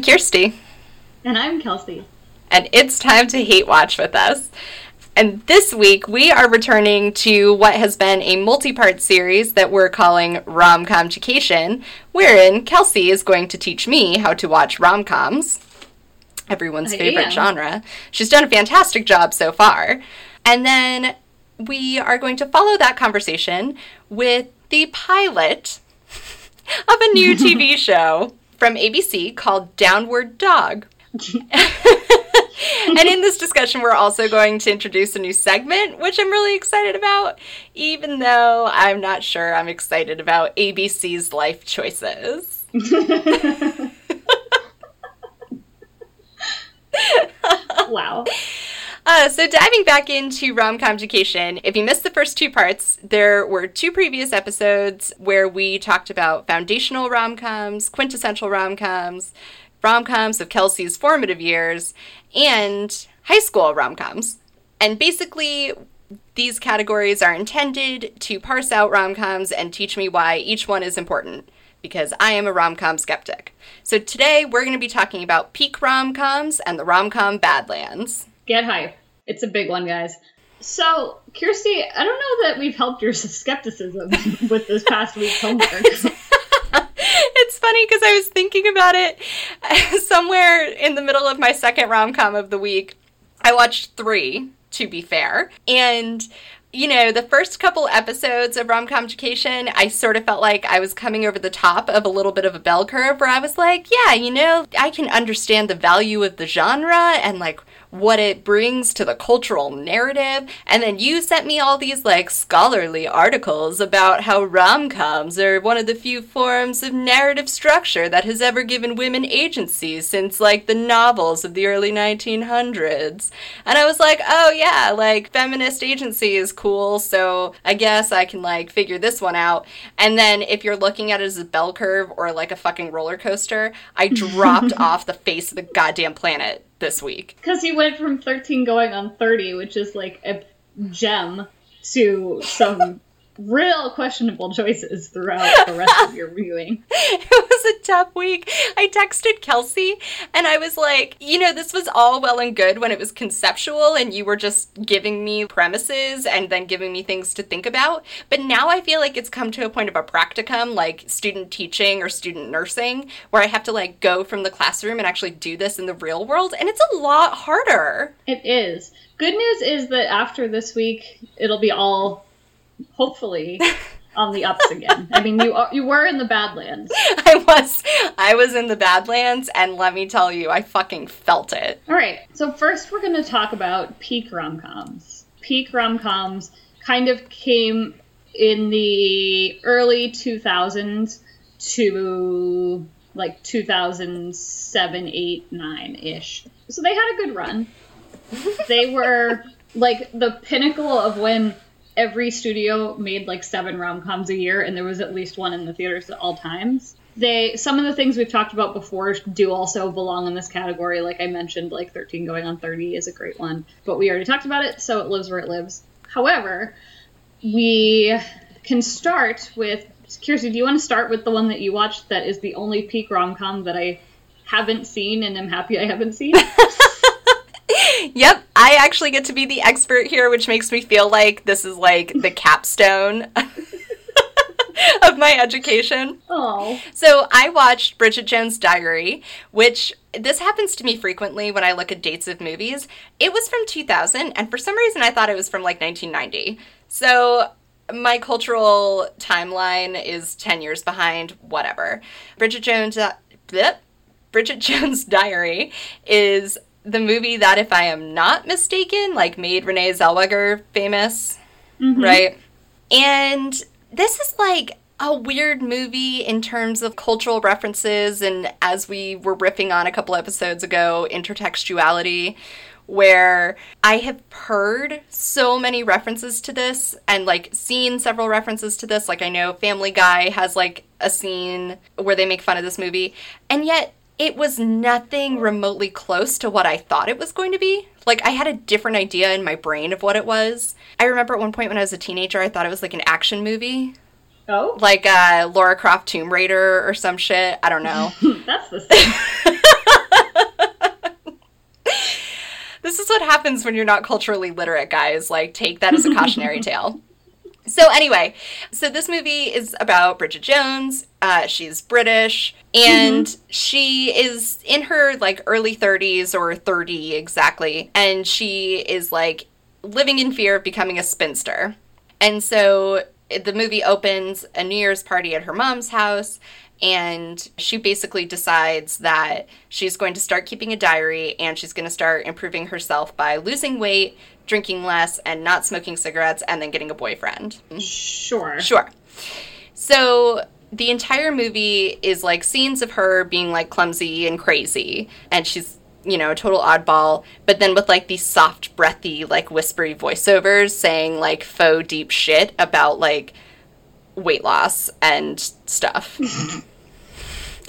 I'm Kirsty. And I'm Kelsey. And it's time to hate watch with us. And this week we are returning to what has been a multi part series that we're calling Rom Com Education, wherein Kelsey is going to teach me how to watch rom coms, everyone's I favorite am. genre. She's done a fantastic job so far. And then we are going to follow that conversation with the pilot of a new TV show from ABC called Downward Dog. and in this discussion, we're also going to introduce a new segment, which I'm really excited about, even though I'm not sure I'm excited about ABC's life choices. wow. Uh, so diving back into rom-com education, if you missed the first two parts, there were two previous episodes where we talked about foundational rom-coms, quintessential rom-coms, rom-coms of Kelsey's formative years, and high school rom-coms. And basically, these categories are intended to parse out rom-coms and teach me why each one is important because I am a rom-com skeptic. So today we're going to be talking about peak rom-coms and the rom-com badlands. Get hype. It's a big one, guys. So, Kirsty, I don't know that we've helped your skepticism with this past week's homework. it's funny because I was thinking about it somewhere in the middle of my second rom com of the week. I watched three, to be fair. And, you know, the first couple episodes of Rom Com Education, I sort of felt like I was coming over the top of a little bit of a bell curve where I was like, yeah, you know, I can understand the value of the genre and like what it brings to the cultural narrative. And then you sent me all these like scholarly articles about how rom coms are one of the few forms of narrative structure that has ever given women agency since like the novels of the early 1900s. And I was like, oh yeah, like feminist agency is cool, so I guess I can like figure this one out. And then if you're looking at it as a bell curve or like a fucking roller coaster, I dropped off the face of the goddamn planet this week. Because you went from 13 going on 30, which is like a gem, to some real questionable choices throughout the rest of your viewing. it was a tough week. I texted Kelsey and I was like, you know, this was all well and good when it was conceptual and you were just giving me premises and then giving me things to think about. But now I feel like it's come to a point of a practicum, like student teaching or student nursing, where I have to like go from the classroom and actually do this in the real world. And it's a lot harder. It is. Good news is that after this week, it'll be all hopefully on the ups again. I mean, you are, you were in the Badlands. I was I was in the Badlands and let me tell you, I fucking felt it. All right. So first, we're going to talk about peak rom coms. Peak rom coms kind of came in the early 2000s to like 2007, 8, 9 ish. So they had a good run. they were like the pinnacle of when every studio made like seven rom coms a year, and there was at least one in the theaters at all times. They some of the things we've talked about before do also belong in this category. Like I mentioned, like 13 going on 30 is a great one, but we already talked about it, so it lives where it lives. However, we can start with Kirsty. Do you want to start with the one that you watched that is the only peak rom com that I haven't seen and am happy I haven't seen? Yep, I actually get to be the expert here, which makes me feel like this is like the capstone of my education. Oh, So I watched Bridget Jones' Diary, which this happens to me frequently when I look at dates of movies. It was from 2000, and for some reason I thought it was from like 1990. So my cultural timeline is 10 years behind, whatever. Bridget Jones, uh. Bridget Jones' Diary is the movie that, if I am not mistaken, like made Renee Zellweger famous, mm-hmm. right? And this is like a weird movie in terms of cultural references and as we were riffing on a couple episodes ago, intertextuality where I have heard so many references to this and like seen several references to this. Like I know Family Guy has like a scene where they make fun of this movie, and yet it was nothing remotely close to what I thought it was going to be. Like, I had a different idea in my brain of what it was. I remember at one point when I was a teenager, I thought it was like an action movie. Oh? Like uh, Lara Croft Tomb Raider or some shit. I don't know. That's the same. this is what happens when you're not culturally literate, guys. Like, take that as a cautionary tale. So, anyway, so this movie is about Bridget Jones. Uh, she's British, and mm-hmm. she is in her like early 30s or 30 exactly, and she is like living in fear of becoming a spinster. And so the movie opens a New Year's party at her mom's house, and she basically decides that she's going to start keeping a diary and she's going to start improving herself by losing weight, drinking less, and not smoking cigarettes, and then getting a boyfriend. Sure. Sure. So the entire movie is like scenes of her being like clumsy and crazy, and she's you know, a total oddball, but then with like these soft, breathy, like whispery voiceovers saying like faux deep shit about like weight loss and stuff.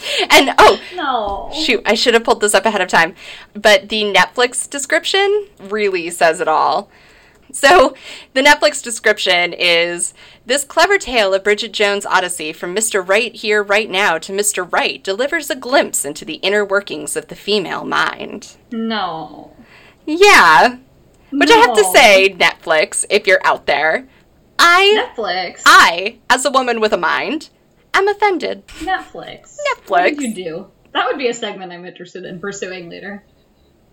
and oh no. shoot i should have pulled this up ahead of time. But the netflix description really says it all. So the netflix description is this clever tale of bridget jones odyssey from mr right here right now to mr right delivers a glimpse into the inner workings of the female mind. No. Yeah. Which no. i have to say netflix if you're out there i netflix? I as a woman with a mind I'm offended. Netflix. Netflix. What did you do? That would be a segment I'm interested in pursuing later.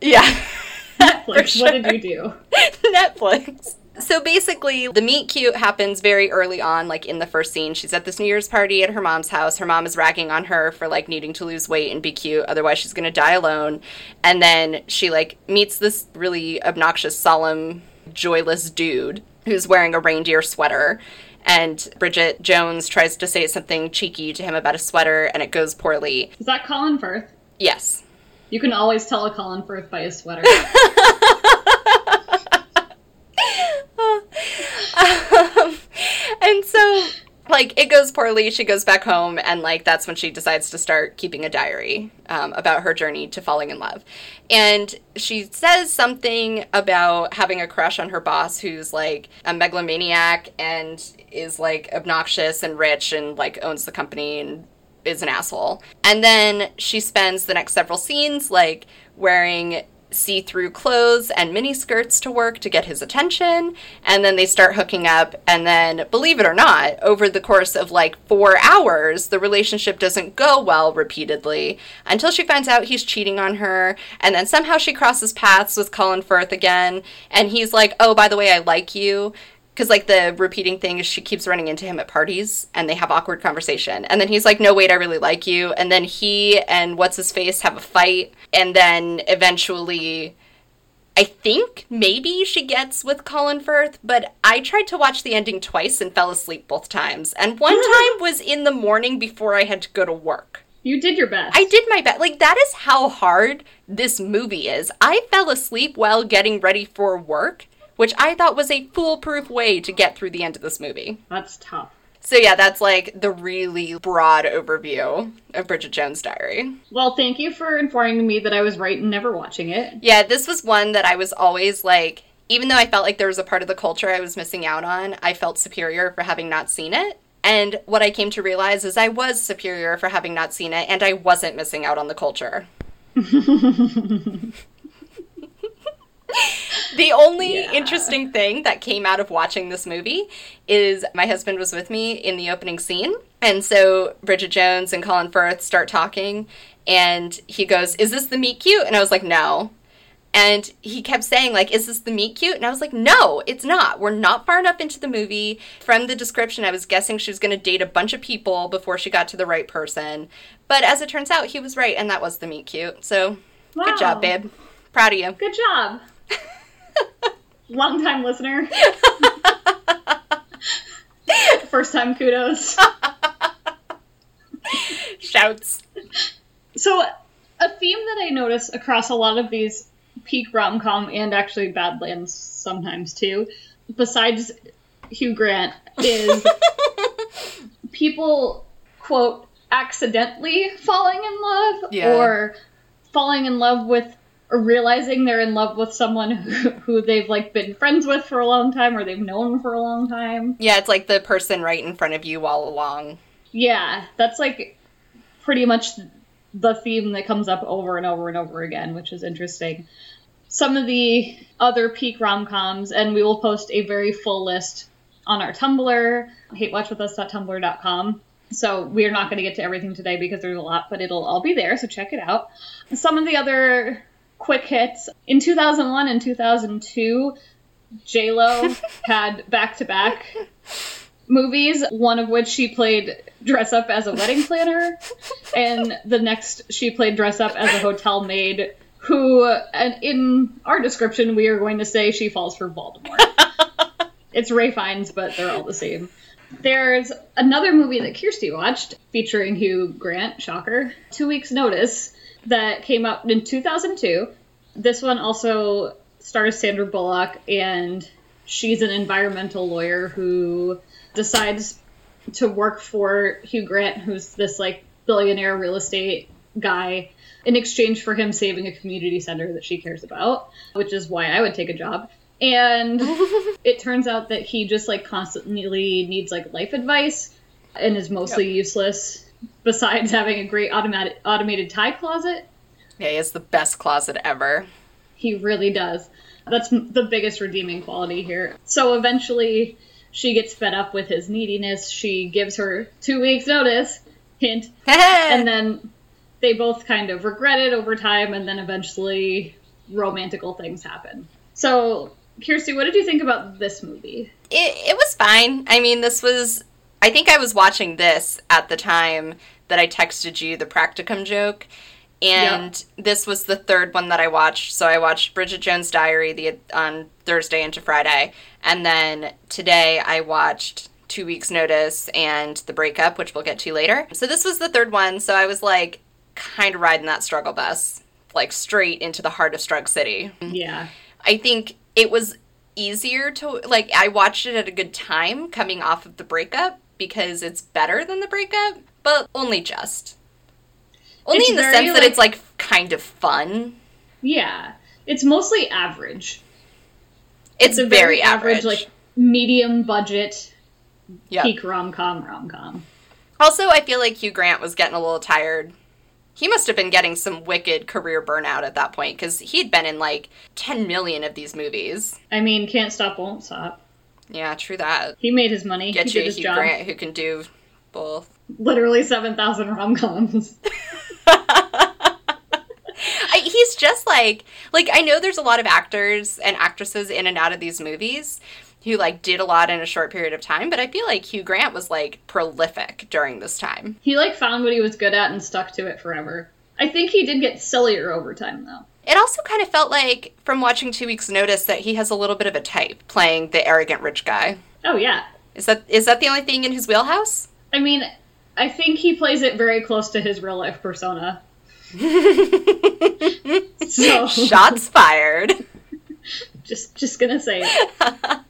Yeah. Netflix. Sure. What did you do? Netflix. So basically, the meet cute happens very early on, like in the first scene. She's at this New Year's party at her mom's house. Her mom is ragging on her for like needing to lose weight and be cute, otherwise she's gonna die alone. And then she like meets this really obnoxious, solemn, joyless dude who's wearing a reindeer sweater and Bridget Jones tries to say something cheeky to him about a sweater, and it goes poorly. Is that Colin Firth? Yes. You can always tell a Colin Firth by his sweater. um, and so like it goes poorly she goes back home and like that's when she decides to start keeping a diary um, about her journey to falling in love. And she says something about having a crush on her boss who's like a megalomaniac and is like obnoxious and rich and like owns the company and is an asshole. And then she spends the next several scenes like wearing see through clothes and mini skirts to work to get his attention. And then they start hooking up. And then, believe it or not, over the course of like four hours, the relationship doesn't go well repeatedly until she finds out he's cheating on her. And then somehow she crosses paths with Colin Firth again. And he's like, oh, by the way, I like you because like the repeating thing is she keeps running into him at parties and they have awkward conversation and then he's like no wait i really like you and then he and what's his face have a fight and then eventually I think maybe she gets with Colin Firth, but I tried to watch the ending twice and fell asleep both times. And one time was in the morning before I had to go to work. You did your best. I did my best. Like, that is how hard this movie is. I fell asleep while getting ready for work, which I thought was a foolproof way to get through the end of this movie. That's tough. So yeah, that's like the really broad overview of Bridget Jones' Diary. Well, thank you for informing me that I was right in never watching it. Yeah, this was one that I was always like even though I felt like there was a part of the culture I was missing out on, I felt superior for having not seen it. And what I came to realize is I was superior for having not seen it and I wasn't missing out on the culture. the only yeah. interesting thing that came out of watching this movie is my husband was with me in the opening scene. And so Bridget Jones and Colin Firth start talking, and he goes, Is this the meet cute? And I was like, No. And he kept saying, like, is this the meet cute? And I was like, no, it's not. We're not far enough into the movie. From the description, I was guessing she was going to date a bunch of people before she got to the right person. But as it turns out, he was right, and that was the meet cute. So, wow. good job, babe. Proud of you. Good job. Long time listener. First time kudos. Shouts. So, a theme that I notice across a lot of these peak rom com and actually Badlands sometimes too, besides Hugh Grant, is people, quote, accidentally falling in love yeah. or falling in love with realizing they're in love with someone who, who, they've like been friends with for a long time or they've known for a long time. Yeah, it's like the person right in front of you all along. Yeah, that's like pretty much the theme that comes up over and over and over again, which is interesting. some of the other peak rom coms, and we will post a very full list on our Tumblr, hatewatchwithus.tumblr.com. So we are not going to get to everything today because there's a lot, but it'll all be there, so check it out. Some of the other quick hits in 2001 and 2002, J Lo had back to back movies, one of which she played dress up as a wedding planner, and the next she played dress up as a hotel maid. Who, and in our description, we are going to say she falls for Voldemort. it's Ralph Fiennes, but they're all the same. There's another movie that Kirsty watched featuring Hugh Grant, shocker, Two Weeks Notice, that came out in 2002. This one also stars Sandra Bullock, and she's an environmental lawyer who decides to work for Hugh Grant, who's this like billionaire real estate guy, in exchange for him saving a community center that she cares about, which is why I would take a job. And it turns out that he just like constantly needs like life advice and is mostly yep. useless besides having a great automated automated tie closet. Yeah, he has the best closet ever. He really does. That's the biggest redeeming quality here. So eventually she gets fed up with his neediness. She gives her two weeks' notice, hint, and then they both kind of regret it over time, and then eventually romantical things happen. So, Kirsty, what did you think about this movie? It, it was fine. I mean, this was. I think I was watching this at the time that I texted you the practicum joke. And yep. this was the third one that I watched. So I watched Bridget Jones' Diary the on Thursday into Friday, and then today I watched Two Weeks Notice and The Breakup, which we'll get to later. So this was the third one. So I was like, kind of riding that struggle bus, like straight into the heart of Strug City. Yeah. I think it was easier to like. I watched it at a good time coming off of the breakup because it's better than the breakup, but only just. Only it's in the very, sense that like, it's like kind of fun. Yeah, it's mostly average. It's, it's a very, very average, average, like medium budget yep. peak rom com rom com. Also, I feel like Hugh Grant was getting a little tired. He must have been getting some wicked career burnout at that point because he'd been in like 10 million of these movies. I mean, Can't Stop, Won't Stop. Yeah, true that. He made his money. Get he you a Hugh job. Grant who can do both. Literally 7,000 rom coms. he's just like like I know there's a lot of actors and actresses in and out of these movies who like did a lot in a short period of time, but I feel like Hugh Grant was like prolific during this time. He like found what he was good at and stuck to it forever. I think he did get sillier over time though. It also kind of felt like from watching 2 weeks notice that he has a little bit of a type playing the arrogant rich guy. Oh yeah. Is that is that the only thing in his wheelhouse? I mean, I think he plays it very close to his real life persona. so, Shots fired. Just just gonna say it.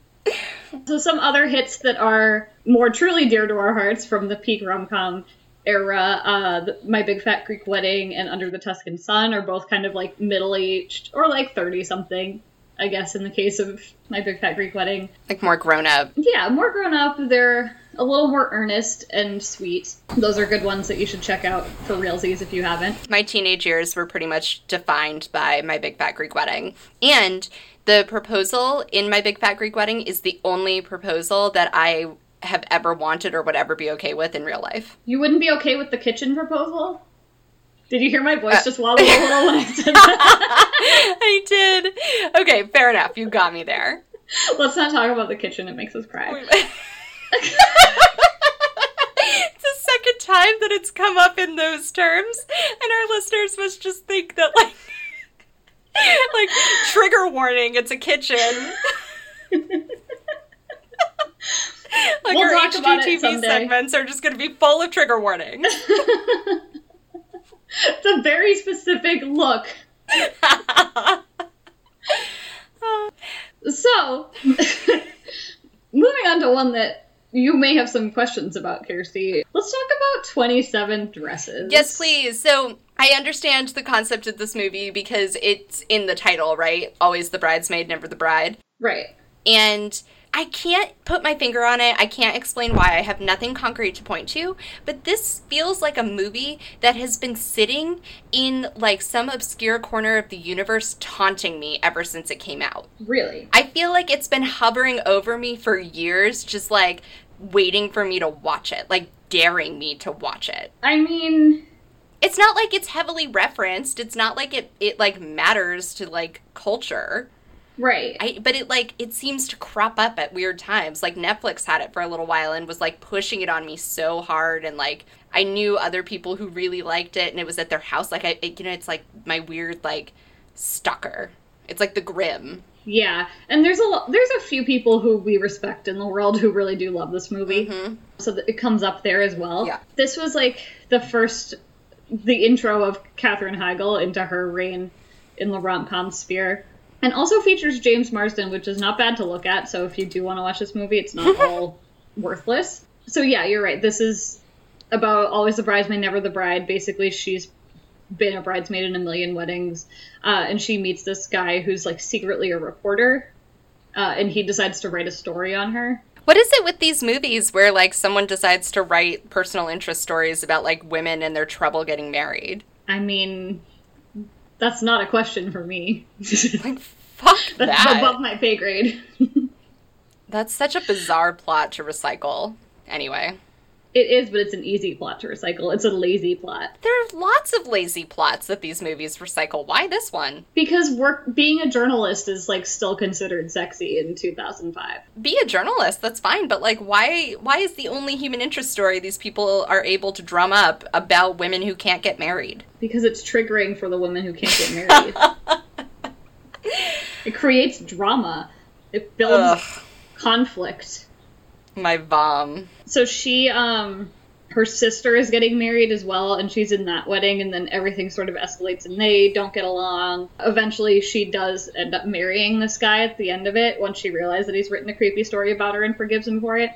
so some other hits that are more truly dear to our hearts from the peak rom-com era, uh, the, My Big Fat Greek Wedding and Under the Tuscan Sun are both kind of like middle-aged or like 30 something. I guess in the case of My Big Fat Greek Wedding. Like more grown up. Yeah, more grown up. They're a little more earnest and sweet. Those are good ones that you should check out for realsies if you haven't. My teenage years were pretty much defined by My Big Fat Greek Wedding. And the proposal in My Big Fat Greek Wedding is the only proposal that I have ever wanted or would ever be okay with in real life. You wouldn't be okay with the kitchen proposal? Did you hear my voice uh, just wobble a little when I said that? I did. Okay, fair enough. You got me there. Let's not talk about the kitchen. It makes us cry. it's the second time that it's come up in those terms, and our listeners must just think that like, like trigger warning. It's a kitchen. like we'll our HGTV segments are just going to be full of trigger warnings it's a very specific look. so, moving on to one that you may have some questions about, Kirsty. Let's talk about 27 dresses. Yes, please. So, I understand the concept of this movie because it's in the title, right? Always the bridesmaid, never the bride. Right. And I can't put my finger on it. I can't explain why. I have nothing concrete to point to. But this feels like a movie that has been sitting in like some obscure corner of the universe taunting me ever since it came out. Really? I feel like it's been hovering over me for years, just like waiting for me to watch it, like daring me to watch it. I mean, It's not like it's heavily referenced. It's not like it it like matters to like culture. Right. I, but it like it seems to crop up at weird times. Like Netflix had it for a little while and was like pushing it on me so hard, and like I knew other people who really liked it, and it was at their house. Like I, it, you know, it's like my weird like stalker. It's like the grim. Yeah, and there's a there's a few people who we respect in the world who really do love this movie, Mhm. so it comes up there as well. Yeah. This was like the first, the intro of Katherine Heigl into her reign in the rom com sphere, and also features James Marsden, which is not bad to look at. So if you do want to watch this movie, it's not all worthless. So yeah, you're right. This is about always the bridesmaid, never the bride. Basically, she's been a bridesmaid in a million weddings, uh, and she meets this guy who's like secretly a reporter, uh, and he decides to write a story on her. What is it with these movies where like someone decides to write personal interest stories about like women and their trouble getting married? I mean, that's not a question for me. Like fuck that's that. above my pay grade. That's such a bizarre plot to recycle. Anyway, it is, but it's an easy plot to recycle. It's a lazy plot there are lots of lazy plots that these movies recycle. Why this one? because work being a journalist is like still considered sexy in 2005. Be a journalist, that's fine, but like why why is the only human interest story these people are able to drum up about women who can't get married? Because it's triggering for the women who can't get married. it creates drama. It builds Ugh, conflict. My vom. So she, um, her sister is getting married as well, and she's in that wedding, and then everything sort of escalates, and they don't get along. Eventually, she does end up marrying this guy at the end of it once she realizes that he's written a creepy story about her and forgives him for it.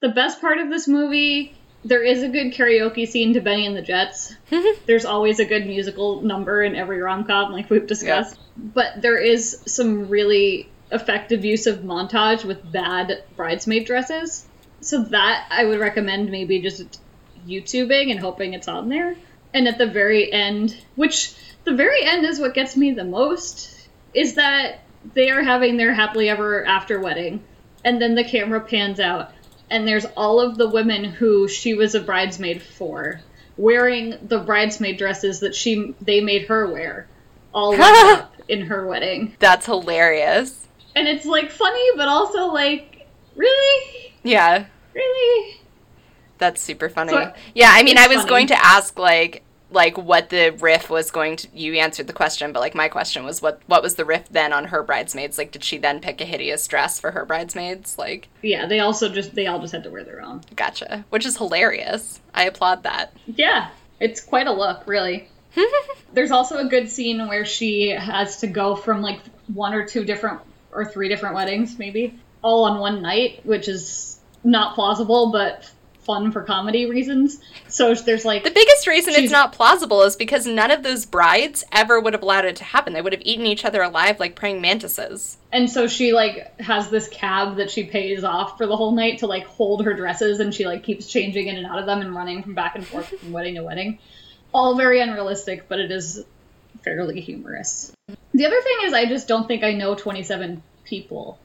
The best part of this movie, there is a good karaoke scene to Bennie and the Jets. There's always a good musical number in every rom com, like we've discussed. But there is some really effective use of montage with bad bridesmaid dresses. So that I would recommend maybe just YouTubing and hoping it's on there. And at the very end, which the very end is what gets me the most, is that they are having their happily ever after wedding. And then the camera pans out, and there's all of the women who she was a bridesmaid for, wearing the bridesmaid dresses that she they made her wear, all up in her wedding. That's hilarious. And it's like funny, but also like, really? Yeah, Really? that's super funny. So, yeah, I mean, I was funny. going to ask like like what the riff was going to you answered the question but like my question was what what was the riff then on her bridesmaids like did she then pick a hideous dress for her bridesmaids like Yeah, they also just they all just had to wear their own. gotcha which is hilarious i applaud that Yeah, it's quite a look, really. There's also a good scene where she has to go from like one or two different or three different weddings, maybe, all on one night, which is not plausible, but fun for comedy reasons. So there's like The biggest reason She's- it's not plausible is because none of those brides ever would have allowed it to happen. They would have eaten each other alive like praying mantises. And so she like has this cab that she pays off for the whole night to like hold her dresses and she like keeps changing in and out of them and running from back and forth from wedding to wedding. All very unrealistic, but it is fairly humorous. The other thing is I just don't think I know 27 people.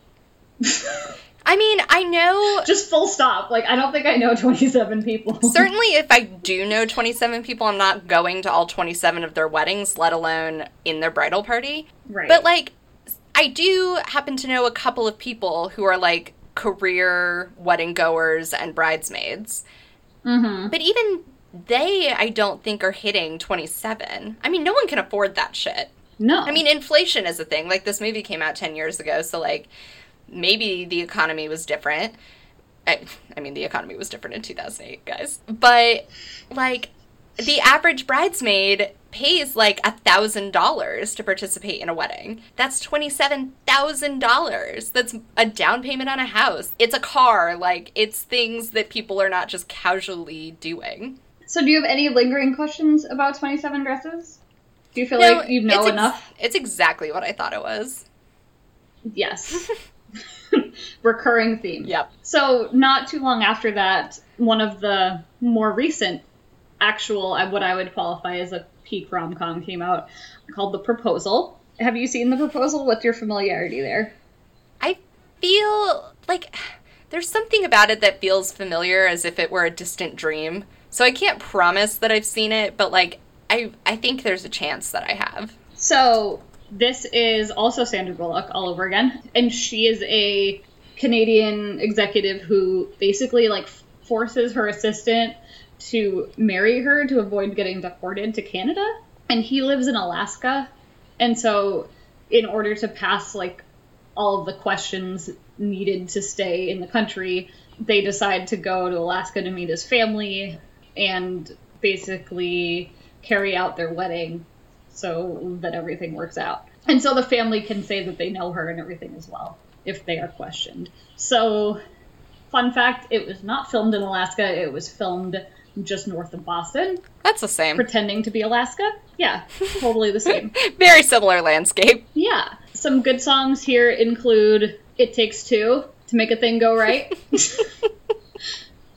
I mean, I know Just full stop. Like I don't think I know 27 people. certainly if I do know 27 people, I'm not going to all 27 of their weddings, let alone in their bridal party. right. But like, I do happen to know a couple of people who are like career wedding goers and bridesmaids. mm-hmm. But even they, I don't think are hitting 27. I mean, no one can afford that shit. No. I mean, inflation is a thing. Like, this movie came out 10 years ago, so like, maybe the economy was different. I, I mean, the economy was different in 2008, guys. But, like, the average bridesmaid pays like a thousand dollars to participate in a wedding. That's twenty seven thousand dollars. That's a down payment on a house. It's a car. Like it's things that people are not just casually doing. So do you have any lingering questions about 27 dresses? Do you feel No, like you know it's ex- enough? It's exactly what I thought it was. Yes. recurring theme. Yep. So not too long after that, one of the more recent actual uh, what I would qualify as a peak rom com came out called The Proposal. Have you seen The Proposal? What's your familiarity there? I feel like there's something about it that feels familiar as if it were a distant dream. So I can't promise that I've seen it, but like I I think there's a chance that I have. So this is also Sandra Bullock all over again, and she is a Canadian executive who basically like forces her assistant to marry her to avoid getting deported to Canada. And he lives in Alaska. And so, in order to pass like all of the questions needed to stay in the country, they decide to go to Alaska to meet his family and basically carry out their wedding so that everything works out. And so the family can say that they know her and everything as well if they are questioned. So, fun fact it was not filmed in Alaska, it was filmed just north of Boston, That's the same. pretending to be Alaska. Yeah, totally the same. Very similar landscape. Yeah. Some good songs here include It Takes Two to Make a Thing Go Right.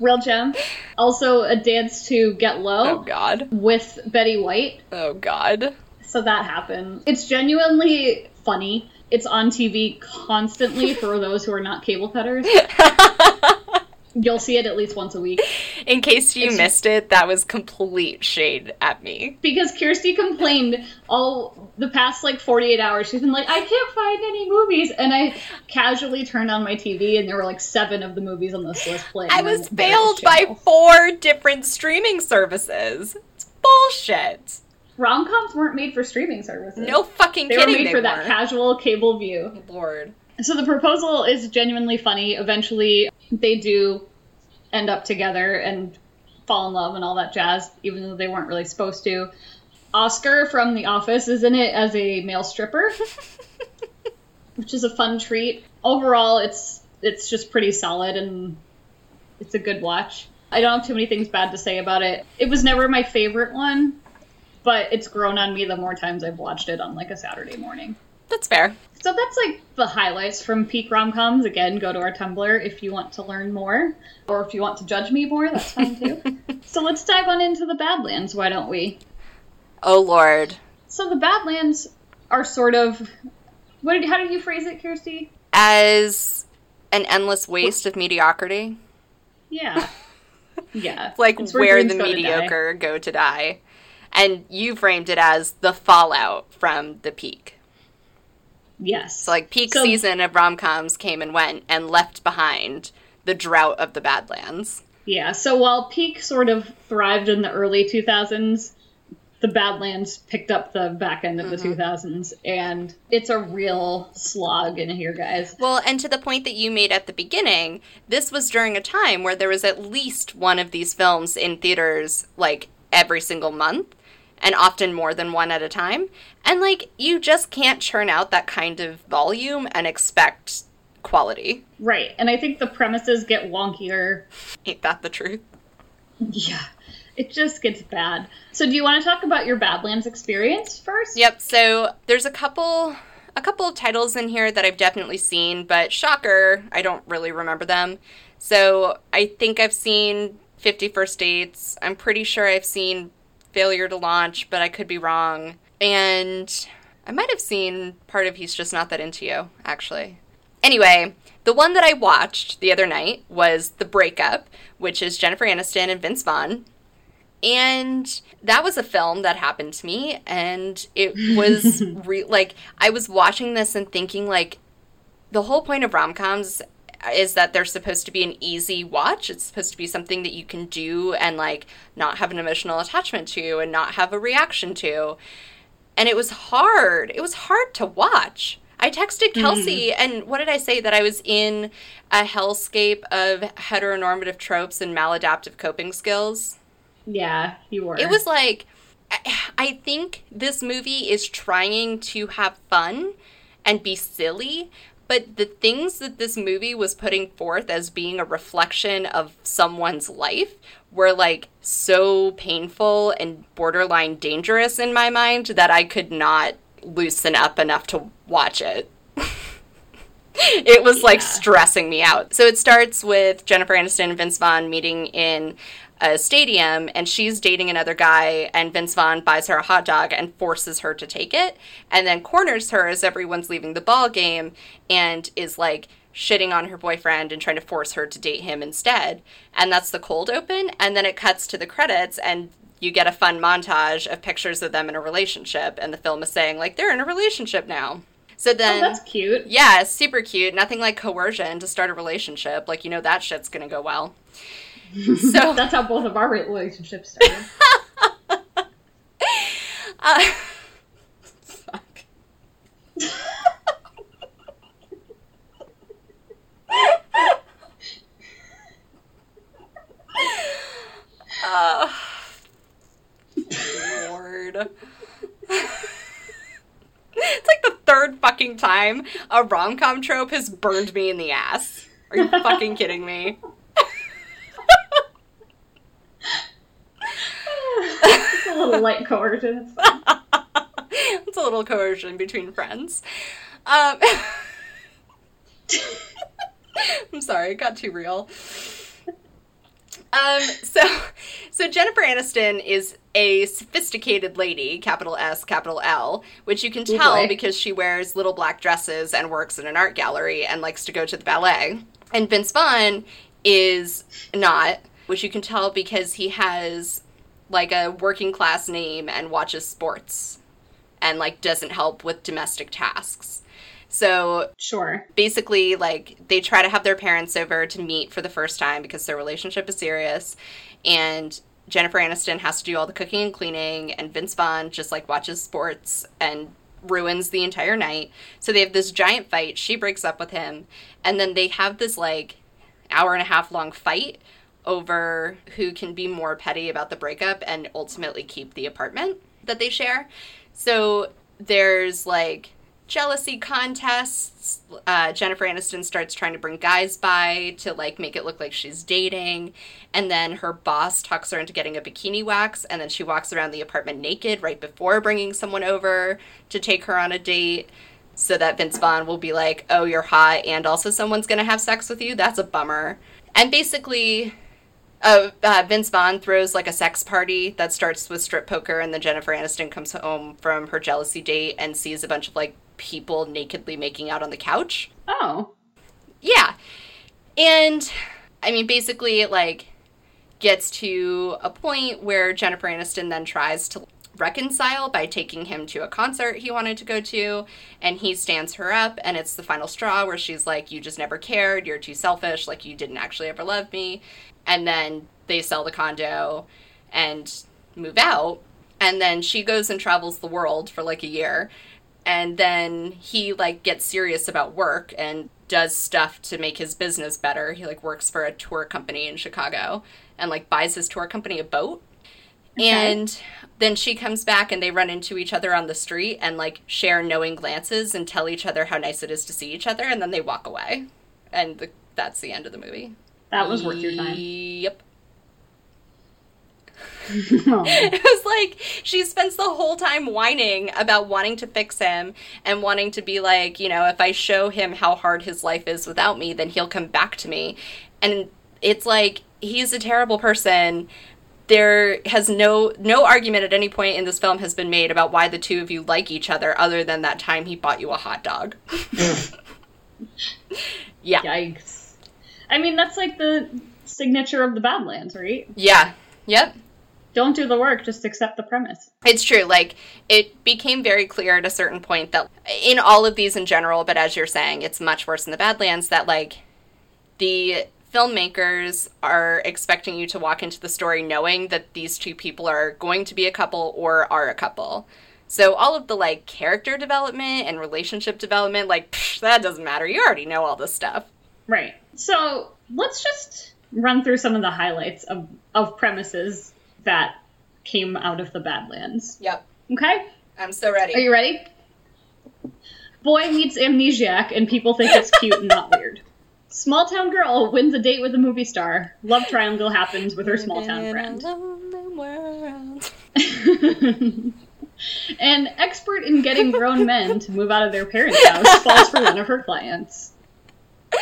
Real gem. Also, a dance to Get Low. Oh god. with Betty White. Oh god. So that happened. It's genuinely funny. It's on TV constantly for those who are not cable cutters. You'll see it at least once a week. In case you It's- missed it, that was complete shade at me. Because Kirsty complained all the past like 48 hours. She's been like, I can't find any movies. And I casually turned on my TV and there were like seven of the movies on this list playing. I was failed by four different streaming services. It's bullshit. Rom coms weren't made for streaming services. No fucking They were kidding. made they for that weren't. casual cable view. Oh, Lord. So the proposal is genuinely funny. Eventually, they do end up together and fall in love and all that jazz, even though they weren't really supposed to. Oscar from The Office is in it as a male stripper, which is a fun treat. Overall, it's it's just pretty solid and it's a good watch. I don't have too many things bad to say about it. It was never my favorite one, but it's grown on me the more times I've watched it on like a Saturday morning. That's fair. So that's like the highlights from peak rom coms. Again, go to our Tumblr if you want to learn more, or if you want to judge me more, that's fine too. so let's dive on into the Badlands, why don't we? Oh lord. So the Badlands are sort of what did how did you phrase it, Kirsty? As an endless waste of mediocrity. Yeah, yeah. Like It's where dreams the go to mediocre go to die. And you framed it as the fallout from the peak. Yes. So like peak So- season of rom coms came and went and left behind the drought of the Badlands. Yeah. So while peak sort of thrived in the early 2000s, the Badlands picked up the back end of the mm-hmm. 2000s, and it's a real slog in here, guys. Well, and to the point that you made at the beginning, this was during a time where there was at least one of these films in theaters like every single month and often more than one at a time. And like you just can't churn out that kind of volume and expect quality. Right, and I think the premises get wonkier. Ain't that the truth? Yeah, it just gets bad. So, do you want to talk about your Badlands experience first? Yep, so there's a couple a couple of titles in here that I've definitely seen, but shocker, I don't really remember them. So I think I've seen 50 First Dates. I'm pretty sure I've seen Failure to Launch, but I could be wrong. And I might have seen part of He's Just Not That Into You, actually. Anyway, the one that I watched the other night was The Breakup, which is Jennifer Aniston and Vince Vaughn. And that was a film that happened to me, and it was re- like I was watching this and thinking like the whole point of rom coms is that they're supposed to be an easy watch. It's supposed to be something that you can do and like not have an emotional attachment to and not have a reaction to. And it was hard. It was hard to watch. I texted hmm. Kelsey, and what did I say? That I was in a hellscape of heteronormative tropes and maladaptive coping skills. Yeah, you were. It was like, I- I think this movie is trying to have fun and be silly, but the things that this movie was putting forth as being a reflection of someone's life were like so painful and borderline dangerous in my mind that I could not loosen up enough to watch it. it was like stressing me out. So it starts with Jennifer Aniston and Vince Vaughn meeting in a stadium and she's dating another guy and Vince Vaughn buys her a hot dog and forces her to take it and then corners her as everyone's leaving the ball game and is like shitting on her boyfriend and trying to force her to date him instead. And that's the cold open and then it cuts to the credits and you get a fun montage of pictures of them in a relationship and the film is saying like they're in a relationship now. So oh, then oh, that's cute. Yeah, super cute. Nothing like coercion to start a relationship. Like you know that shit's to go well. So that's how both of our relationships started. uh, fuck. uh, Lord. it's like the third fucking time a rom com trope has burned me in the ass. Are you fucking kidding me? it's a little light coercion. it's a little coercion between friends. Um, I'm sorry, it got too real. Um, so, so Jennifer Aniston is a sophisticated lady, capital S, capital L, which you can tell because she wears little black dresses and works in an art gallery and likes to go to the ballet. And Vince Vaughn is not, which you can tell because he has like a working class name and watches sports and like doesn't help with domestic tasks. So, sure. Basically, like they try to have their parents over to meet for the first time because their relationship is serious and Jennifer Aniston has to do all the cooking and cleaning and Vince Vaughn just like watches sports and ruins the entire night. So they have this giant fight. She breaks up with him and then they have this like hour and a half long fight over who can be more petty about the breakup and ultimately keep the apartment that they share. So there's like jealousy contests. Uh, Jennifer Aniston starts trying to bring guys by to like make it look like she's dating, and then her boss talks her into getting a bikini wax, and then she walks around the apartment naked right before bringing someone over to take her on a date. So that Vince Vaughn will be like, "Oh, you're hot, and also someone's gonna have sex with you." That's a bummer. And basically, uh, uh, Vince Vaughn throws like a sex party that starts with strip poker, and then Jennifer Aniston comes home from her jealousy date and sees a bunch of like people nakedly making out on the couch. Oh. Yeah. And I mean, basically, it like gets to a point where Jennifer Aniston then tries to reconcile by taking him to a concert he wanted to go to and he stands her up and it's the final straw where she's like you just never cared you're too selfish like you didn't actually ever love me and then they sell the condo and move out. And then she goes and travels the world for like a year. And then he like gets serious about work and does stuff to make his business better. He like works for a tour company in chicago and like buys his tour company a boat. Okay. and then she comes back and they run into each other on the street and like share knowing glances and tell each other how nice it is to see each other and then they walk away. And the, that's the end of the movie that was worth your time yep it was like she spends the whole time whining about wanting to fix him and wanting to be like, you know, if I show him how hard his life is without me, then he'll come back to me. And it's like he's a terrible person. There has no no argument at any point in this film has been made about why the two of you like each other other than that time he bought you a hot dog. yeah. Yikes. I mean, that's like the signature of the Badlands, right? Yeah. Yep don't do the work, just accept the premise. It's true. Like, it became very clear at a certain point that in all of these in general, but as you're saying, it's much worse in the Badlands, that, like, the filmmakers are expecting you to walk into the story knowing that these two people are going to be a couple or are a couple. So all of the like character development and relationship development, like psh, that doesn't matter. You already know all this stuff. Right. So let's just run through some of the highlights of, of premises that came out of the Badlands. Yep. Okay? I'm so ready. Are you ready? Boy meets amnesiac and people think it's cute and not weird. Small town girl wins a date with a movie star. Love triangle happens with her small town friend. An expert in getting grown men to move out of their parents' house falls for one of her clients.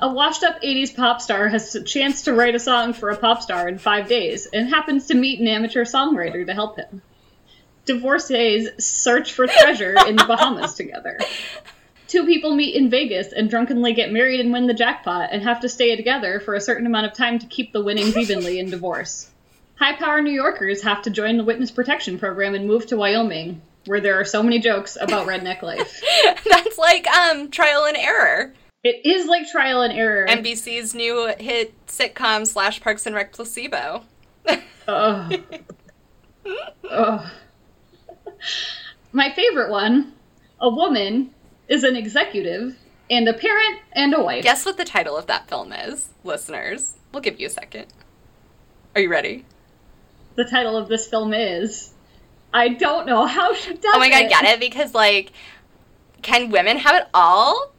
A washed up 80s pop star has a chance to write a song for a pop star in five days and happens to meet an amateur songwriter to help him. Divorcees search for treasure in the Bahamas together. Two people meet in Vegas and drunkenly get married and win the jackpot and have to stay together for a certain amount of time to keep the winnings evenly in divorce. High power New Yorkers have to join the witness protection program and move to Wyoming, where there are so many jokes about redneck life. That's like um trial and error. It is like trial and error. NBC's new hit sitcom slash Parks and Rec placebo. Ugh. Ugh. My favorite one a woman is an executive and a parent and a wife. Guess what the title of that film is, listeners? We'll give you a second. Are you ready? The title of this film is. I don't know how she does it. Oh my god, it. get it? Because like, can women have it all?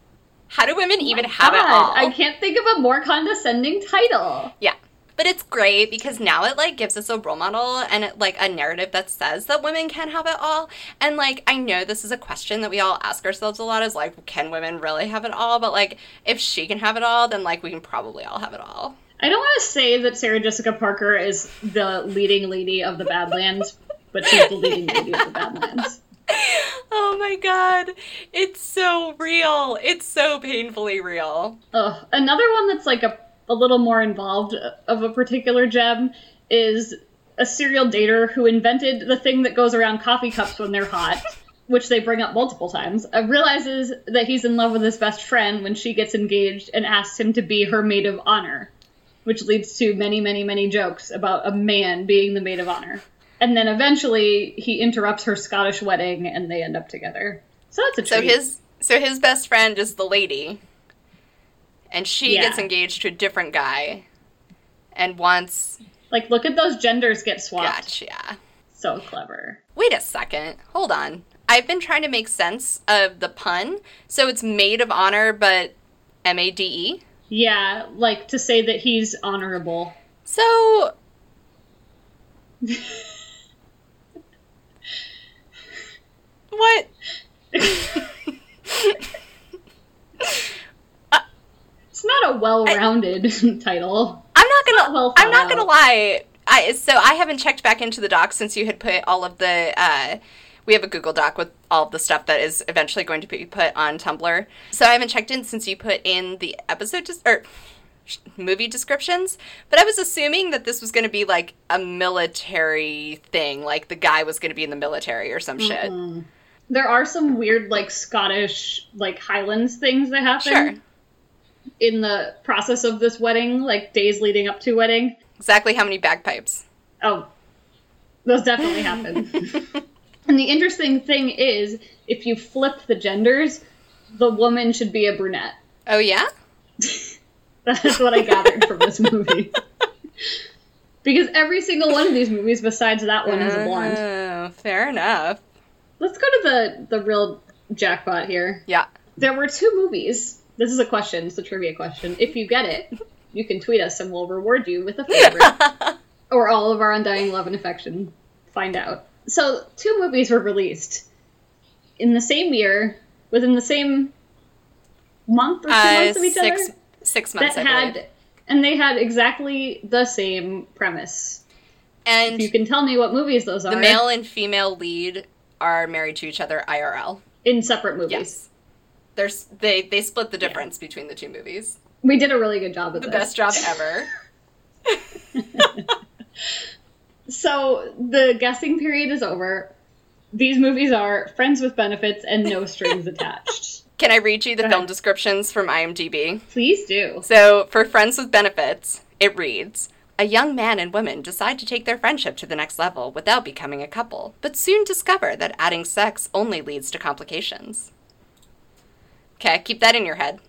How do women oh even have it all? I can't think of a more condescending title. Yeah. But it's great because now it like gives us a role model and it, like a narrative that says that women can have it all. And like I know this is a question that we all ask ourselves a lot is like can women really have it all? But like if she can have it all, then like we can probably all have it all. I don't want to say that Sarah Jessica Parker is the leading lady of the Badlands, but she's the leading lady of the Badlands. Oh my god. It's so real. It's so painfully real. Ugh. Another one that's like a, a little more involved of a particular gem is a serial dater who invented the thing that goes around coffee cups when they're hot, which they bring up multiple times, uh, realizes that he's in love with his best friend when she gets engaged and asks him to be her maid of honor, which leads to many, many, many jokes about a man being the maid of honor. And then eventually he interrupts her Scottish wedding and they end up together. So that's a treat. So his so his best friend is the lady. And she Yeah. gets engaged to a different guy. And wants Like, look at those genders get swapped. gotcha. So clever. Wait a second. Hold on. I've been trying to make sense of the pun. So it's maid of honor, but M A D E. Yeah, like to say that he's honorable. So what? It's not a well-rounded title. I'm not gonna. not well I'm not thought gonna lie. I so I haven't checked back into the doc since you had put all of the. Uh, we have a Google Doc with all of the stuff that is eventually going to be put on Tumblr. So I haven't checked in since you put in the episode des- or movie descriptions. But I was assuming that this was going to be like a military thing, like the guy was going to be in the military or some shit. There are some weird, like Scottish, like Highlands things that happen Sure, in the process of this wedding, like days leading up to wedding. exactly how many bagpipes? Oh, those definitely happen. and the interesting thing is, if you flip the genders, the woman should be a brunette. Oh yeah. That's what I gathered from this movie. Because every single one of these movies, besides that one, is a blonde. Oh, fair enough. Let's go to the the real jackpot here. Yeah. There were two movies. This is a question. It's a trivia question. If you get it, you can tweet us and we'll reward you with a favorite or all of our undying love and affection. Find out. So, two movies were released in the same year, within the same month or two Uh, months of each six other. six months. That I had, believe. and they had exactly the same premise. And If you can tell me what movies those are, the male and female lead are married to each other IRL. in separate movies. Yes. There's they they split the difference between the two movies. We did a really good job of The this. best job ever. So the guessing period is over. These movies are Friends with Benefits and No Strings Attached. Can I read you the film descriptions from IMDb? Please do. So, for Friends with Benefits, it reads A young man and woman decide to take their friendship to the next level without becoming a couple, but soon discover that adding sex only leads to complications. Okay, keep that in your head.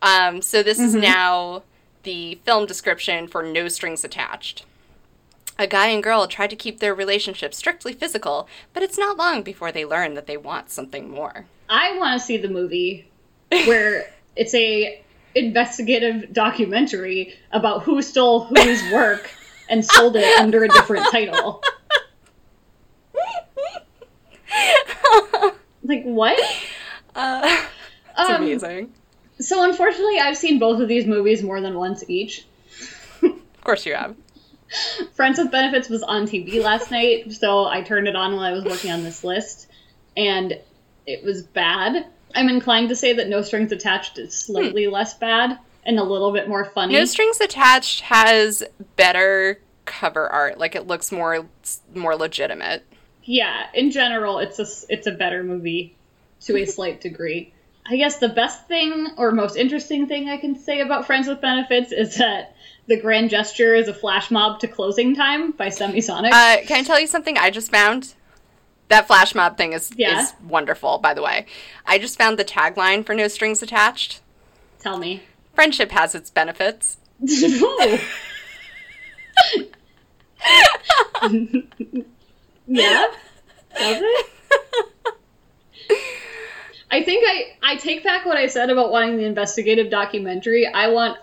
Um, so, this is now the film description for No Strings Attached. A guy and girl try to keep their relationship strictly physical, but it's not long before they learn that they want something more. I want to see the movie where it's a investigative documentary about who stole whose work and sold it under a different title. Like what? Uh, it's Um, amazing. So unfortunately, I've seen both of these movies more than once each. Of course you have. Friends with Benefits was on TV last night, so I turned it on while I was working on this list, and it was bad. I'm inclined to say that No Strings Attached is slightly Hmm. less bad and a little bit more funny. No Strings Attached has better cover art. Like it looks more more legitimate. yeah, in general, it's a it's a better movie to a slight degree. I guess the best thing or most interesting thing I can say about Friends with Benefits is that the grand gesture is a flash mob to closing time by Semisonic. Uh, can I tell you something I just found? That flash mob thing is Yeah. is wonderful, by the way. I just found the tagline for No Strings Attached. Tell me. Friendship has its benefits. Yeah? Does it? I think I, I take back what I said about wanting the investigative documentary. I want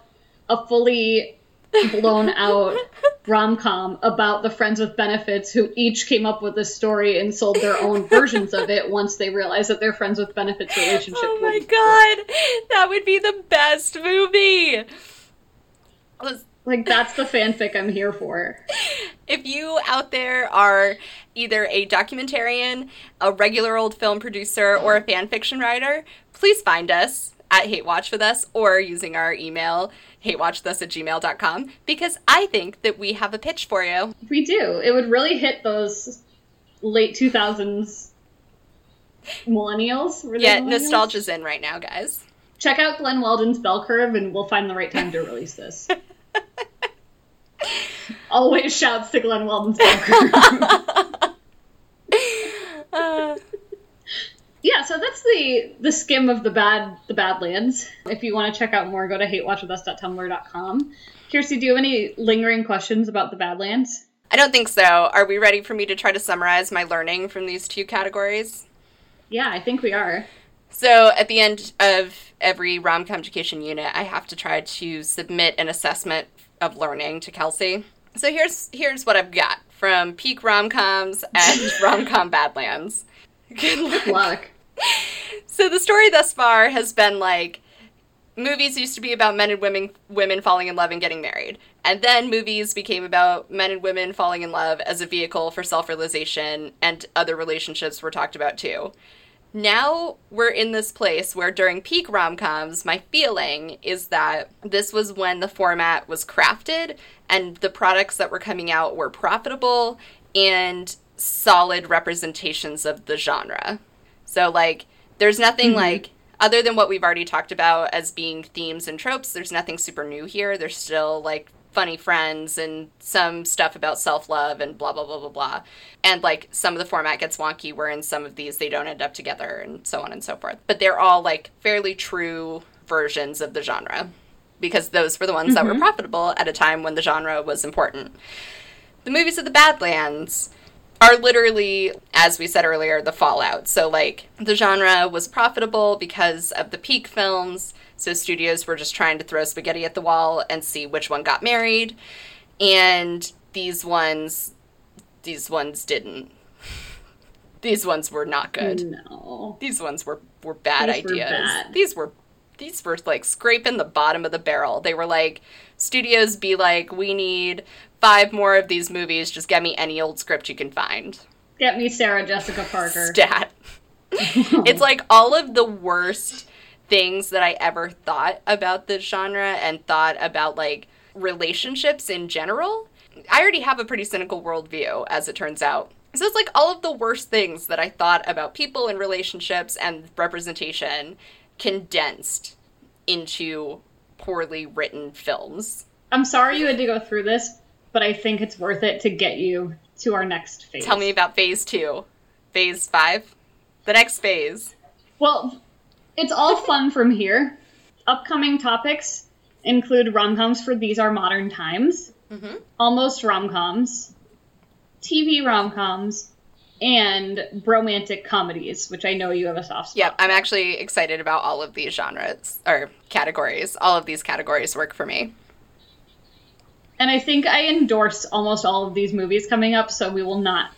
a fully blown out rom com about the friends with benefits who each came up with a story and sold their own versions of it once they realized that their friends with benefits relationship Oh my god, that would be the best movie. Like that's the fanfic I'm here for. If you out there are either a documentarian, a regular old film producer, or a fan fiction writer, please find us at Hate Watch with us or using our email hatewatchwithus at gmail.com because I think that we have a pitch for you. We do. It would really hit those late 2000s millennials. Yeah, millennials? nostalgia's in right now, guys. Check out Glenn Weldon's Bell Curve and we'll find the right time to release this. Always shouts to Glenn Weldon's Bell Curve. Uh, yeah, so that's the the skim of the bad the Badlands. If you want to check out more, go to hatewatchwithus.tumblr.com. Kirsty, do you have any lingering questions about the Badlands? I don't think so. Are we ready for me to try to summarize my learning from these two categories? Yeah, I think we are. So at the end of every rom com education unit, I have to try to submit an assessment of learning to Kelsey. So here's here's what I've got from peak rom coms and rom com badlands. Good luck. Good luck. So the story thus far has been like movies used to be about men and women women falling in love and getting married. And then movies became about men and women falling in love as a vehicle for self-realization and other relationships were talked about too. Now we're in this place where during peak rom-coms my feeling is that this was when the format was crafted and the products that were coming out were profitable and solid representations of the genre. So like there's nothing mm-hmm. like other than what we've already talked about as being themes and tropes, there's nothing super new here. There's still like funny friends and some stuff about self-love and blah blah blah blah blah. And like some of the format gets wonky where in some of these they don't end up together and so on and so forth. But they're all like fairly true versions of the genre because those were the ones that were mm-hmm. profitable at a time when the genre was important. The movies of the Badlands are literally, as we said earlier, the fallout. So, like, the genre was profitable because of the peak films. So, studios were just trying to throw spaghetti at the wall and see which one got married. And these ones, these ones didn't. These ones were not good. No. These ones were, were bad These were ideas. bad. These were these were like scraping the bottom of the barrel. They were like studios be like, we need five more of these movies. Just get me any old script you can find. Get me Sarah Jessica Parker. Stat. it's like all of the worst things that I ever thought about this genre and thought about like relationships in general. I already have a pretty cynical worldview, as it turns out. So it's like all of the worst things that I thought about people and relationships and representation condensed into poorly written films. I'm sorry you had to go through this, but I think it's worth it to get you to our next phase. Tell me about phase two. Phase five? The next phase. Well, it's all fun from here. Upcoming topics include rom coms for These Are Modern Times, Mhm. almost rom coms, TV rom coms, and romantic comedies, which I know you have a soft spot. Yep, I'm actually excited about all of these genres or categories. All of these categories work for me. And I think I endorse almost all of these movies coming up, so we will not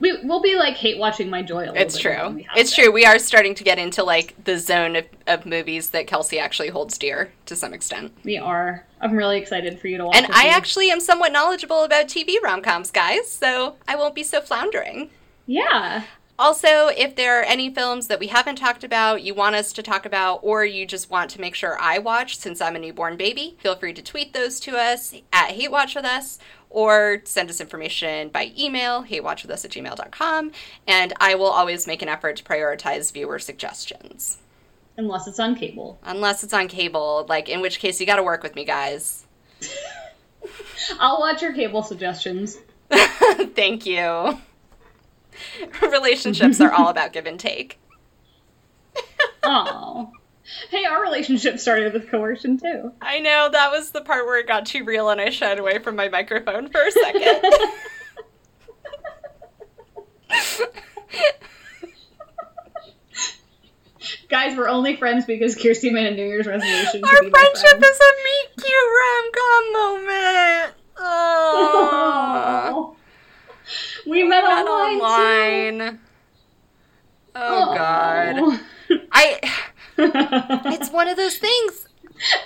We we'll be like hate watching my joy. A little It's true. It's true. We are starting to get into like the zone of, of movies that Kelsey actually holds dear to some extent. We are. I'm really excited for you to watch. And I actually am somewhat knowledgeable about TV rom coms, guys, so I won't be so floundering. yeah. Also, if there are any films that we haven't talked about, you want us to talk about, or you just want to make sure I watch since I'm a newborn baby, feel free to tweet those to us at Hate Watch with Us or send us information by email, hatewatchwithus at gmail.com, and I will always make an effort to prioritize viewer suggestions. Unless it's on cable. Unless it's on cable, like in which case you gotta work with me, guys. I'll watch your cable suggestions. Thank you. Relationships are all about give and take. Oh. Hey, our relationship started with coercion too. I know that was the part where it got too real and I shied away from my microphone for a second. Guys, we're only friends because Kirsty made a New Year's resolution. To Our friendship friend. is a meet cute rom com moment. Oh. We met online. online. Oh God, I. It's one of those things.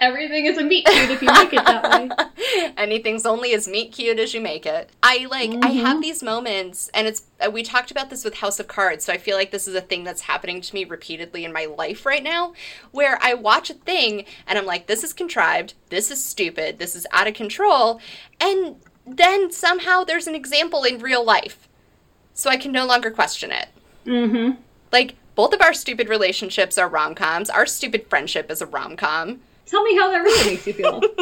Everything is a meet cute if you make it that way. Anything's only as meet cute as you make it. I like I Mm-hmm. have these moments and it's uh, we talked about this with House of Cards, so I feel like this is a thing that's happening to me repeatedly in my life right now where I watch a thing and I'm like this is contrived, this is stupid, this is out of control, and then somehow there's an example in real life. So I can no longer question it. Mm-hmm. Like both of our stupid relationships are rom-coms. Our stupid friendship is a rom-com. Tell me how that really makes you feel.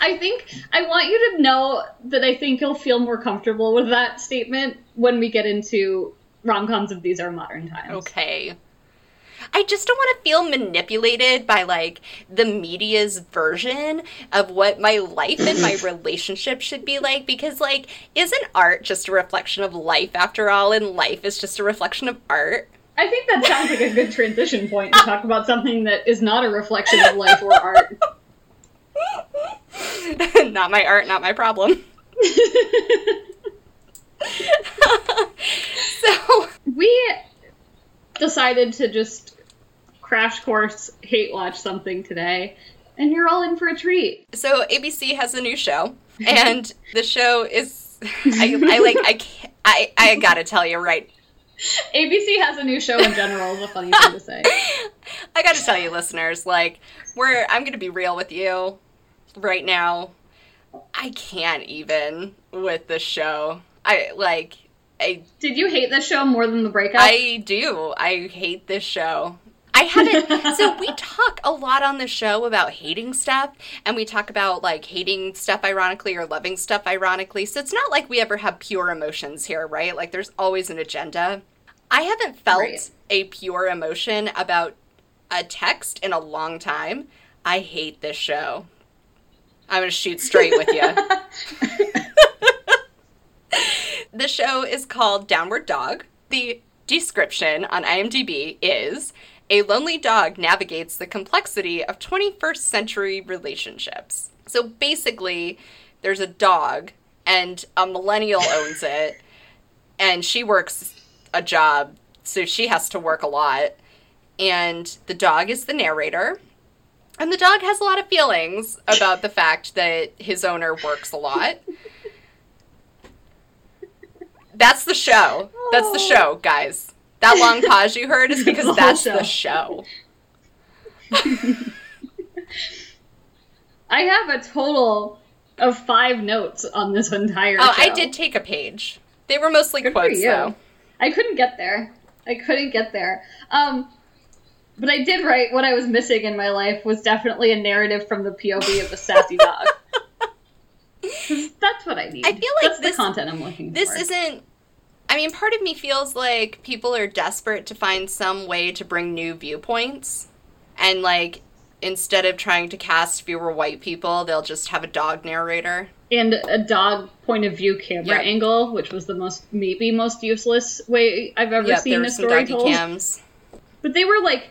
I think I want you to know that I think you'll feel more comfortable with that statement when we get into rom coms of these are modern times. Okay. I just don't want to feel manipulated by like the media's version of what my life and my relationship should be like because like isn't art just a reflection of life after all and life is just a reflection of art? I think that sounds like a good transition point to talk about something that is not a reflection of life or art. not my art, not my problem. so, we decided to just crash course hate watch something today, and you're all in for a treat. so ABC has a new show and the show is I, I like I can't, I I got to tell you right ABC has a new show in general, is a funny thing to say. I gotta tell you, listeners, like, we're, I'm gonna be real with you right now. I can't even with the show. I, like, I, Did you hate this show more than the breakup? I do. I hate this show. I haven't. so we talk a lot on the show about hating stuff, and we talk about like hating stuff ironically or loving stuff ironically. So it's not like we ever have pure emotions here, right? Like there's always an agenda. I haven't felt Right. a pure emotion about a text in a long time. I hate this show. I'm gonna shoot straight with you. The show is called Downward Dog. The description on IMDb is a lonely dog navigates the complexity of 21st century relationships. So basically, there's a dog, and a millennial owns it, and she works a job, so she has to work a lot. And the dog is the narrator. And the dog has a lot of feelings about the fact that his owner works a lot. That's the show. That's the oh. show, guys. That long pause you heard is because that's show. the show. I have a total of five notes on this entire Oh, show. I did take a page. They were mostly Good for quotes, you. though. I couldn't get there. I couldn't get there. Um, but I did write what I was missing in my life was definitely a narrative from the POV of a sassy dog. That's what I need. I feel like That's this- the content I'm looking This for. This isn't. I mean, part of me feels like people are desperate to find some way to bring new viewpoints. And, like, instead of trying to cast fewer white people, they'll just have a dog narrator. and a dog point of view camera Yeah. angle, which was the most maybe most useless way I've ever Yep, seen there a story doggy told. cams. But they were like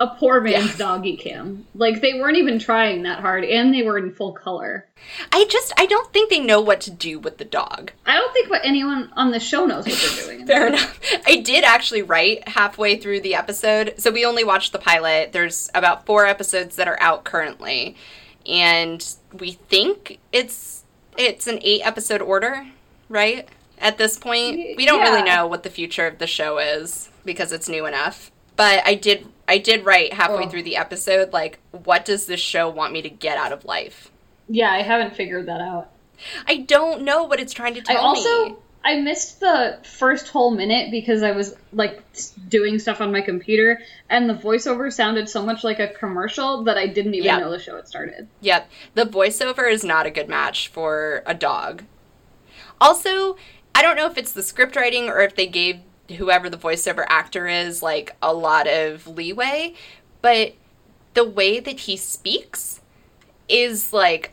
a poor man's Yeah. doggy cam. Like they weren't even trying that hard, and they were in full color. I just I don't think they know what to do with the dog. I don't think what anyone on the show knows what they're doing. Fair enough. I did actually write halfway through the episode. So we only watched the pilot. There's about four episodes that are out currently. And we think it's it's an eight episode order, right? At this point. We don't really know what the future of the show is because it's new enough. But I did I did write halfway Oh. through the episode like what does this show want me to get out of life? Yeah, I haven't figured that out. I don't know what it's trying to I tell also me. I missed the first whole minute because I was like doing stuff on my computer, and the voiceover sounded so much like a commercial that I didn't even Yeah. know the show had started. Yep. The voiceover is not a good match for a dog. Also, I don't know if it's the script writing or if they gave whoever the voiceover actor is like a lot of leeway, but the way that he speaks is like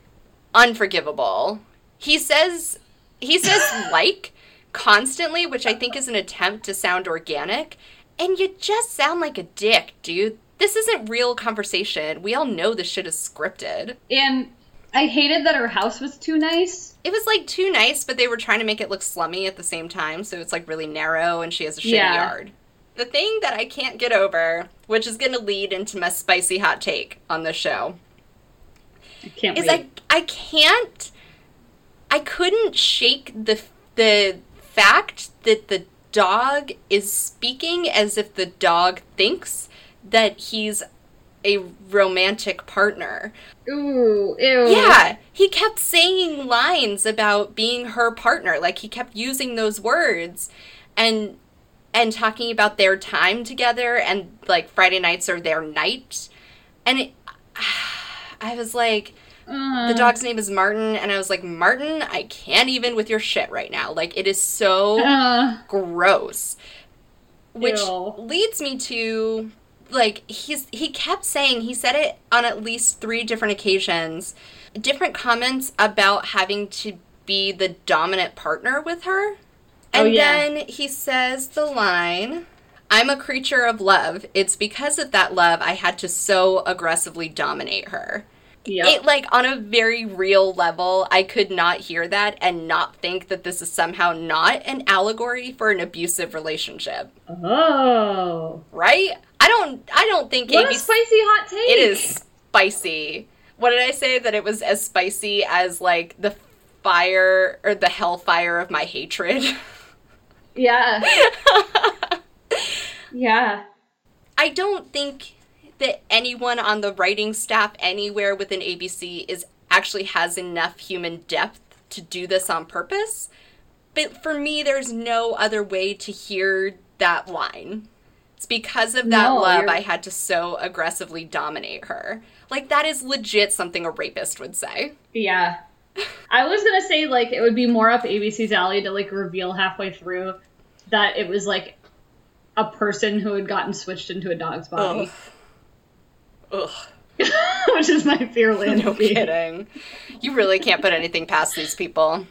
unforgivable. He says he says like constantly, which I think is an attempt to sound organic, and you just sound like a dick, dude. This isn't real conversation. We all know this shit is scripted. And I hated that her house was too nice. It was like too nice, but they were trying to make it look slummy at the same time, so it's like really narrow and she has a shitty Yeah. yard. The thing that I can't get over, which is going to lead into my spicy hot take on the show, I can't is wait. I I can't I couldn't shake the the fact that the dog is speaking as if the dog thinks that he's a romantic partner. Ooh, ew. Yeah, he kept saying lines about being her partner. Like he kept using those words and and talking about their time together and like Friday nights are their night. And it I was like Uh, the dog's name is Martin and I was like Martin, I can't even with your shit right now. Like it is so uh, gross. Which Ew. leads me to like he's he kept saying he said it on at least three different occasions, different comments about having to be the dominant partner with her. Oh, and Oh, yeah. then he says the line, I'm a creature of love. It's because of that love I had to so aggressively dominate her. Yep. It like on a very real level, I could not hear that and not think that this is somehow not an allegory for an abusive relationship. oh. Right? I don't I don't think What a spicy hot take. it is spicy. What did I say that it was as spicy as like the fire or the hellfire of my hatred? Yeah. yeah. I don't think that anyone on the writing staff anywhere within ABC is actually has enough human depth to do this on purpose. But for me, there's no other way to hear that line. It's because of that No, love you're- I had to so aggressively dominate her. Like that is legit something a rapist would say. Yeah. I was gonna say like it would be more up ABC's alley to like reveal halfway through that it was like a person who had gotten switched into a dog's body, Ugh. Which is my fear land. No kidding. You really can't put anything past these people.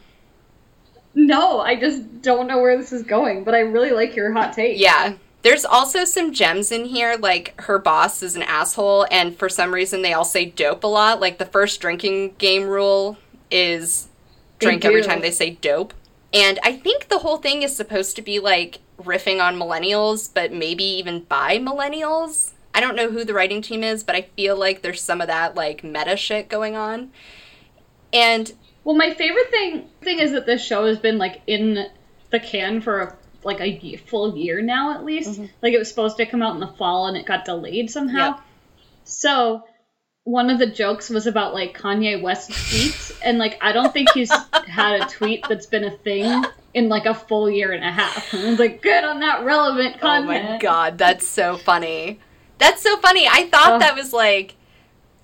No, I just don't know where this is going, but I really like your hot take. Yeah. There's also some gems in here, like her boss is an asshole, and for some reason they all say dope a lot. Like the first drinking game rule is drink every time they say dope. And I think the whole thing is supposed to be like riffing on millennials, but maybe even by millennials. I don't know who the writing team is, but I feel like there's some of that like meta shit going on. And Well, my favorite thing thing is that this show has been like in the can for a, like a full year now at least. Mm-hmm. Like it was supposed to come out in the fall and it got delayed somehow. Yep. So one of the jokes was about like Kanye West tweets, and like I don't think he's had a tweet that's been a thing in like a full year and a half. And I was like, good on that relevant content. Oh my god, that's so funny. That's so funny. I thought Oh. that was like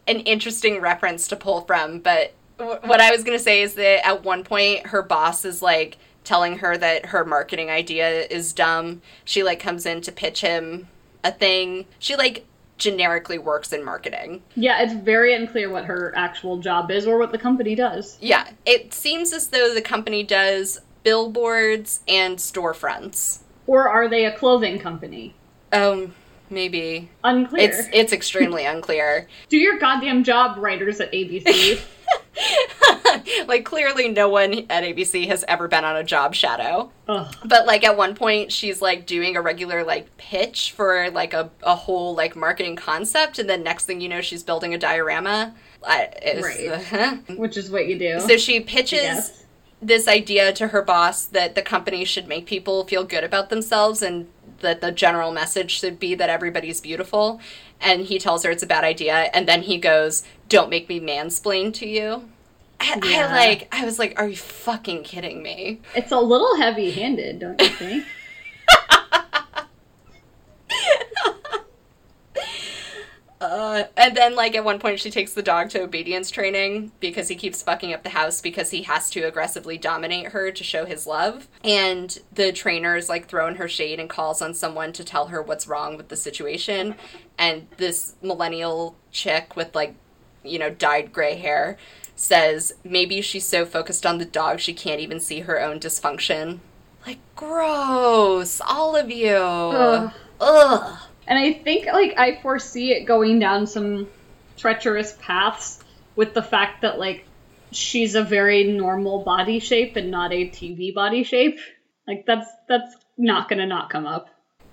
an interesting reference to pull from, but w- what I was going to say is that at one point her boss is like telling her that her marketing idea is dumb. She like comes in to pitch him a thing. She like generically works in marketing. Yeah, it's very unclear what her actual job is or what the company does. Yeah, it seems as though the company does billboards and storefronts. Or are they a clothing company? Um, maybe. Unclear. It's it's extremely unclear. Do your goddamn job, writers at ABC. like clearly no one at ABC has ever been on a job shadow. Ugh. But like at one point she's like doing a regular like pitch for like a, a whole like marketing concept and then next thing you know she's building a diorama. I, Right. Uh-huh. Which is what you do. So she pitches this idea to her boss that the company should make people feel good about themselves and that the general message should be that everybody's beautiful. And he tells her it's a bad idea. And then he goes, Don't make me mansplain to you. I, Yeah. I like, I was like, Are you fucking kidding me? It's a little heavy handed, don't you think? Uh, and then, like, at one point, she takes the dog to obedience training because he keeps fucking up the house because he has to aggressively dominate her to show his love. And the trainer is, like, throwing her shade and calls on someone to tell her what's wrong with the situation. And this millennial chick with, like, you know, dyed gray hair says maybe she's so focused on the dog she can't even see her own dysfunction. Like, gross. All of you. Ugh. Ugh. And I think like I foresee it going down some treacherous paths with the fact that like she's a very normal body shape and not a TV body shape. Like that's that's not gonna not come up.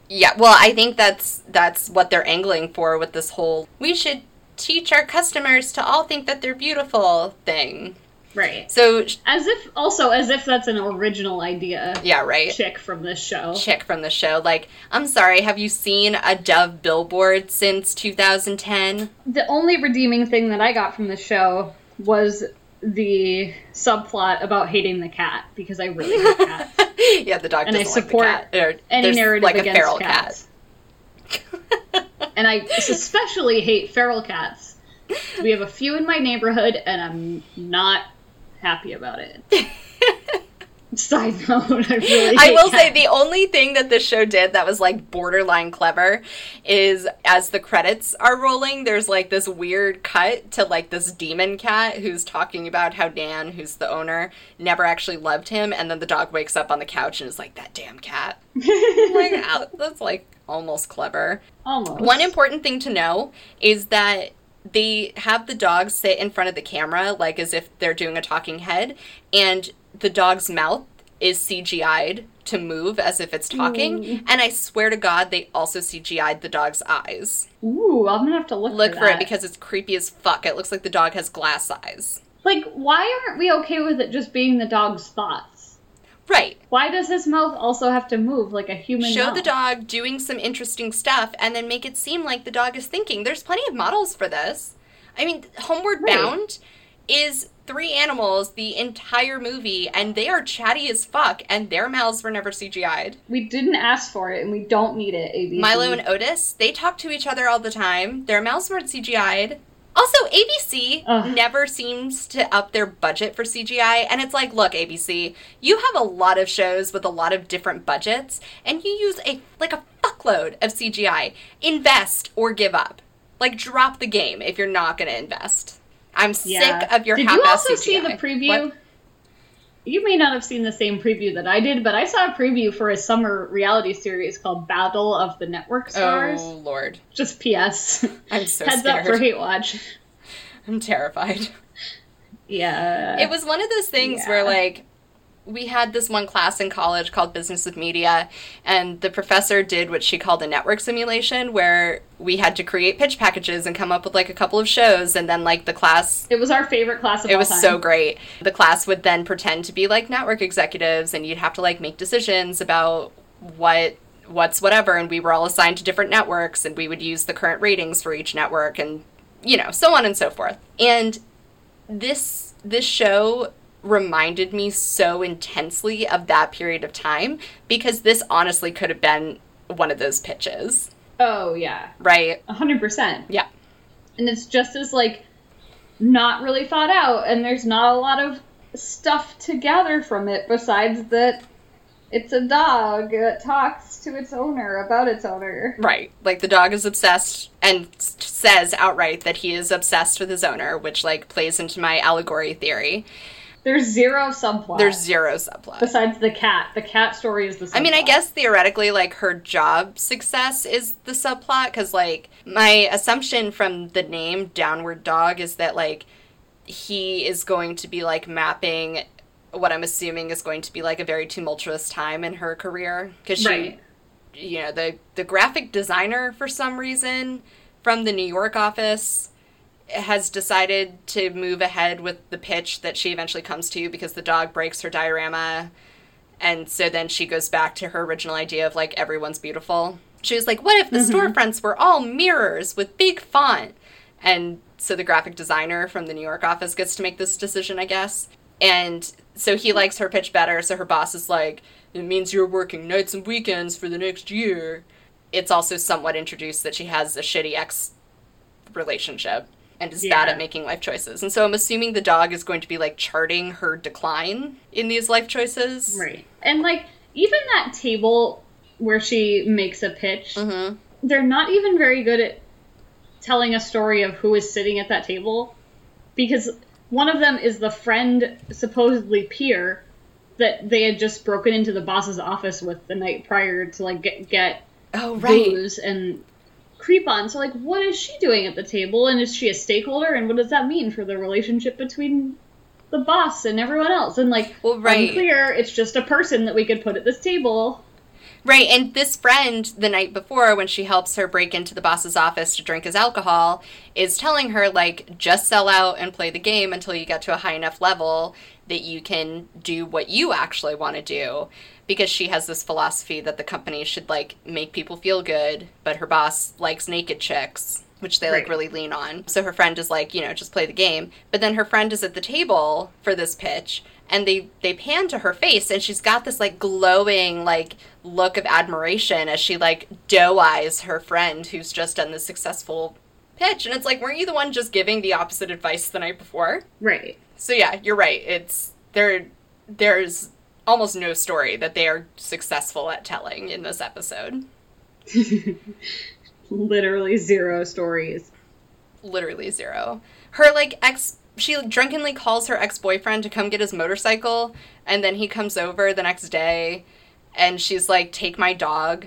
Yeah, well, I think that's that's what they're angling for with this whole we should teach our customers to all think that they're beautiful thing. Right. So As if also as if that's an original idea yeah, right. chick from this show. Chick from the show like, I'm sorry, have you seen a Dove billboard since 2010? The only redeeming thing that I got from the show was the subplot about hating the cat because I really hate cats. yeah, the dog And I doesn't support like the cat. Or Any narrative like a against feral cats. cat. and I especially hate feral cats. We have a few in my neighborhood, and I'm not happy about it. Side note, I really. I will say the only thing that this show did that was like borderline clever is as the credits are rolling, there's like this weird cut to like this demon cat who's talking about how Nan, who's the owner, never actually loved him, and then the dog wakes up on the couch and is like, "That damn cat." Like, "Ow, that's like almost clever. almost One important thing to know is that they have the dog sit in front of the camera like as if they're doing a talking head and the dog's mouth is CGI'd to move as if it's talking mm. and I swear to god they also CGI'd the dog's eyes. Ooh, I'm gonna have to look, Look for, for it because it's creepy as fuck. It looks like the dog has glass eyes. like, why aren't we okay with it just being the dog's thoughts? Right. Why does his mouth also have to move like a human? Show mouth? the dog doing some interesting stuff and then make it seem like the dog is thinking. There's plenty of models for this. I mean, Homeward Right. Bound is three animals the entire movie and they are chatty as fuck and their mouths were never CGI'd. We didn't ask for it, and we don't need it. ABC. Milo and Otis, they talk to each other all the time. Their mouths weren't CGI'd. Also, ABC Ugh. never seems to up their budget for CGI, and it's like, look, ABC, you have a lot of shows with a lot of different budgets, and you use a like a fuckload of CGI. Invest or give up. Like, drop the game if you're not going to invest. I'm Yeah. sick of your Did you also CGI. see the preview? What? You may not have seen the same preview that I did, but I saw a preview for a summer reality series called Battle of the Network oh, Stars. Oh lord, Just P.S. I'm so Heads scared. up for Hate Watch. I'm terrified. Yeah. It was one of those things Yeah. where like we had this one class in college called business with media and the professor did what she called a network simulation where we had to create pitch packages and come up with like a couple of shows and then like the class It was our favorite class of it was time. so great the class would then pretend to be like network executives and you'd have to like make decisions about what what's whatever and we were all assigned to different networks and we would use the current ratings for each network and you know so on and so forth and this this show reminded me so intensely of that period of time because this honestly could have been one of those pitches Oh yeah, right hundred percent. yeah And it's just as like not really thought out, and there's not a lot of stuff to gather from it besides that it's a dog that talks to its owner about its owner. Right. Like the dog is obsessed and says outright that he is obsessed with his owner, which like plays into my allegory theory. There's zero subplot. There's zero subplot. Besides the cat. The cat story is the subplot. I mean, I guess theoretically, like, her job success is the subplot, because, like, my assumption from the name Downward Dog is that, like, he is going to be, like, mapping what I'm assuming is going to be, like, a very tumultuous time in her career. Because she, Right. you know, the, the graphic designer, for some reason, from the New York office has decided to move ahead with the pitch that she eventually comes to because the dog breaks her diorama. And so then she goes back to her original idea of like everyone's beautiful. She was like what if the mm-hmm. storefronts were all mirrors with big font? And so the graphic designer from the new york office gets to make this decision i guess. And so he likes her pitch better. So her boss is like it means you're working nights and weekends for the next year. It's also somewhat introduced that she has a shitty ex relationship and is bad at making life choices. And so I'm assuming the dog is going to be like charting her decline in these life choices. Right. And like even that table where she makes a pitch, Mhm. they're not even very good at telling a story of who is sitting at that table because one of them is the friend supposedly peer that they had just broken into the boss's office with the night prior to like get get Oh, right. booze and creep on. So like what is she doing at the table and is she a stakeholder and what does that mean for the relationship between the boss and everyone else? And like Well, right. unclear, it's just a person that we could put at this table. Right, and this friend, the night before, when she helps her break into the boss's office to drink his alcohol, is telling her, like, just sell out and play the game until you get to a high enough level that you can do what you actually want to do. Because she has this philosophy that the company should, like, make people feel good, but her boss likes naked chicks. Which they like really lean on. So her friend is like, you know, just play the game. But then her friend is at the table for this pitch, and they they pan to her face and she's got this like glowing like look of admiration as she like doe eyes her friend who's just done this successful pitch and it's like weren't you the one just giving the opposite advice the night before Right. so yeah you're right it's there there's almost no story that they are successful at telling in this episode Literally zero stories. literally zero. Her like ex she drunkenly calls her ex-boyfriend to come get his motorcycle and then he comes over the next day and she's like take my dog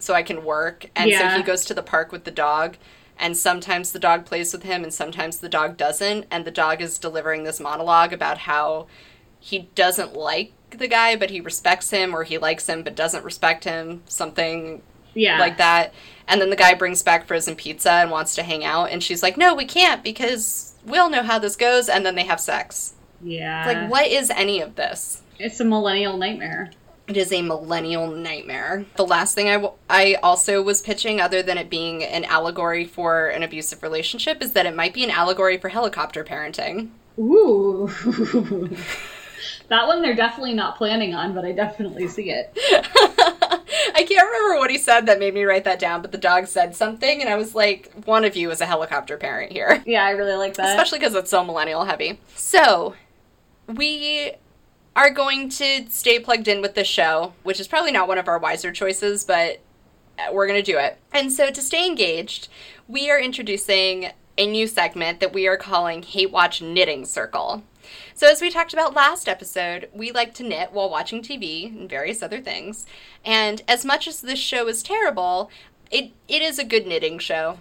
so I can work and Yeah. so he goes to the park with the dog and sometimes the dog plays with him and sometimes the dog doesn't and the dog is delivering this monologue about how he doesn't like the guy but he respects him or he likes him but doesn't respect him something Yeah. like that. And then the guy brings back frozen pizza and wants to hang out, and she's like, "No, we can't because we'll know how this goes." And then they have sex. Yeah. It's like, what is any of this? It's a millennial nightmare. It is a millennial nightmare. The last thing I, w- I also was pitching, other than it being an allegory for an abusive relationship, is that it might be an allegory for helicopter parenting. Ooh. that one they're definitely not planning on, but I definitely see it. I can't remember what he said that made me write that down, but the dog said something, and I was like, one of you is a helicopter parent here. Yeah, I really like that. especially because it's so millennial heavy. So, we are going to stay plugged in with this show, which is probably not one of our wiser choices, but uh, we're going to do it. And so, to stay engaged, we are introducing a new segment that we are calling Hate Watch Knitting Circle. So, as we talked about last episode, we like to knit while watching TV and various other things. And as much as this show is terrible, it, it is a good knitting show,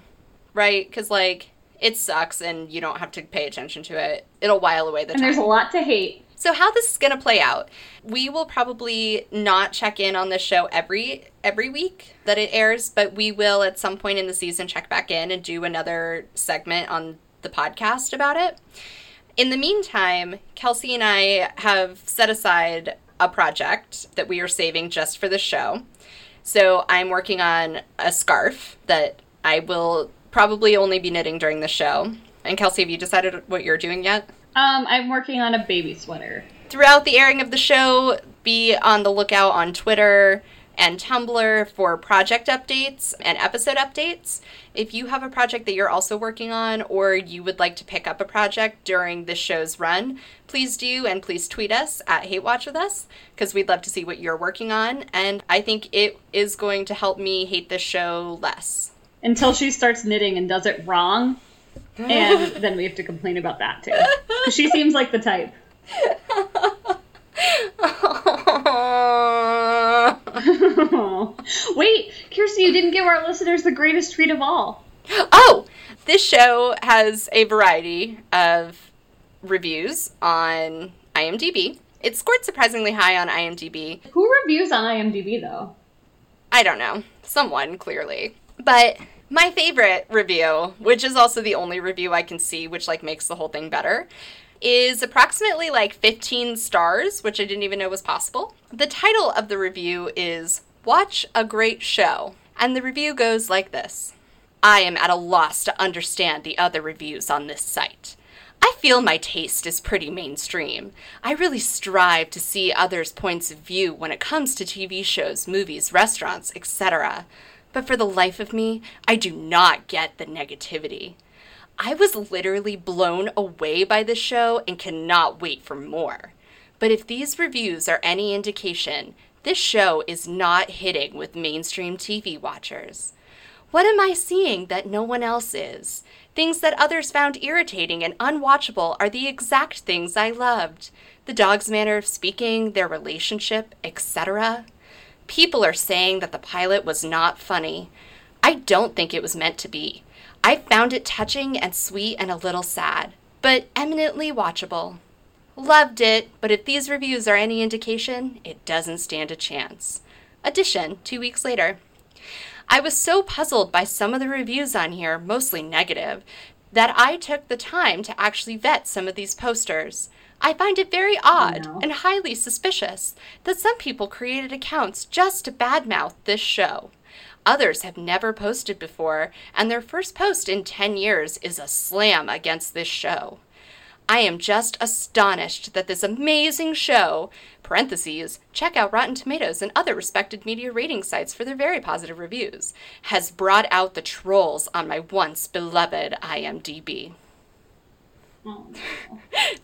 right? Because, like, it sucks and you don't have to pay attention to it. It'll while away the and time. there's a lot to hate. So how this is going to play out? We will probably not check in on this show every every week that it airs, but we will at some point in the season check back in and do another segment on the podcast about it. In the meantime, Kelsey and I have set aside a project that we are saving just for the show. So I'm working on a scarf that I will probably only be knitting during the show. And Kelsey, have you decided what you're doing yet? Um, I'm working on a baby sweater. Throughout the airing of the show, be on the lookout on Twitter and Tumblr for project updates and episode updates. If you have a project that you're also working on or you would like to pick up a project during this show's run, please do and please tweet us at Hate Watch with us because we'd love to see what you're working on. And I think it is going to help me hate this show less. Until she starts knitting and does it wrong. And then we have to complain about that too. she seems like the type. Wait, Kirsty, you didn't give our listeners the greatest treat of all. Oh, this show has a variety of reviews on IMDb. It scored surprisingly high on IMDb. Who reviews on IMDb though? I don't know. Someone, clearly. But my favorite review, which is also the only review I can see, which like makes the whole thing better, is approximately like 15 stars, which I didn't even know was possible. The title of the review is Watch a Great Show. And the review goes like this I am at a loss to understand the other reviews on this site. I feel my taste is pretty mainstream. I really strive to see others' points of view when it comes to TV shows, movies, restaurants, etc. But for the life of me, I do not get the negativity. I was literally blown away by this show and cannot wait for more. But if these reviews are any indication, this show is not hitting with mainstream TV watchers. What am I seeing that no one else is? Things that others found irritating and unwatchable are the exact things I loved. The dog's manner of speaking, their relationship, etc. People are saying that the pilot was not funny. I don't think it was meant to be. I found it touching and sweet and a little sad, but eminently watchable. Loved it, but if these reviews are any indication, it doesn't stand a chance. Addition, two weeks later. I was so puzzled by some of the reviews on here, mostly negative, that I took the time to actually vet some of these posters. I find it very odd no. and highly suspicious that some people created accounts just to badmouth this show. Others have never posted before, and their first post in 10 years is a slam against this show. I am just astonished that this amazing show, parentheses, check out Rotten Tomatoes and other respected media rating sites for their very positive reviews, has brought out the trolls on my once beloved IMDb. Oh, no.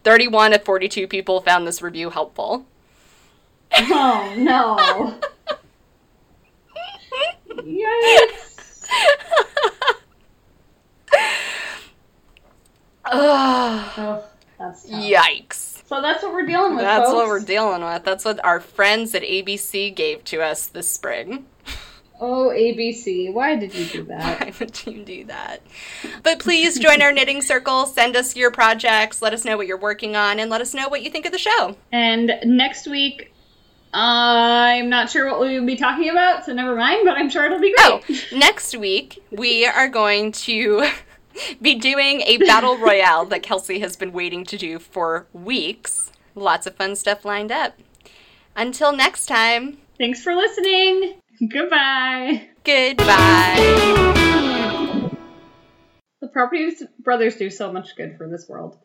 31 of 42 people found this review helpful. oh no. Yikes. Ugh, Oh, that's yikes. So that's what we're dealing with. That's what we're dealing with. That's what our friends at ABC gave to us this spring. Oh, ABC, why did you do that? Why would you do that? But please join our knitting circle. Send us your projects. Let us know what you're working on, and let us know what you think of the show. And next week, I'm not sure what we will be talking about, so never mind, but I'm sure it'll be great. Oh, next week we are going to be doing a battle royale that Kelsey has been waiting to do for weeks. Lots of fun stuff lined up. Until next time, Thanks for listening. Goodbye. goodbye. The Property Brothers do so much good for this world.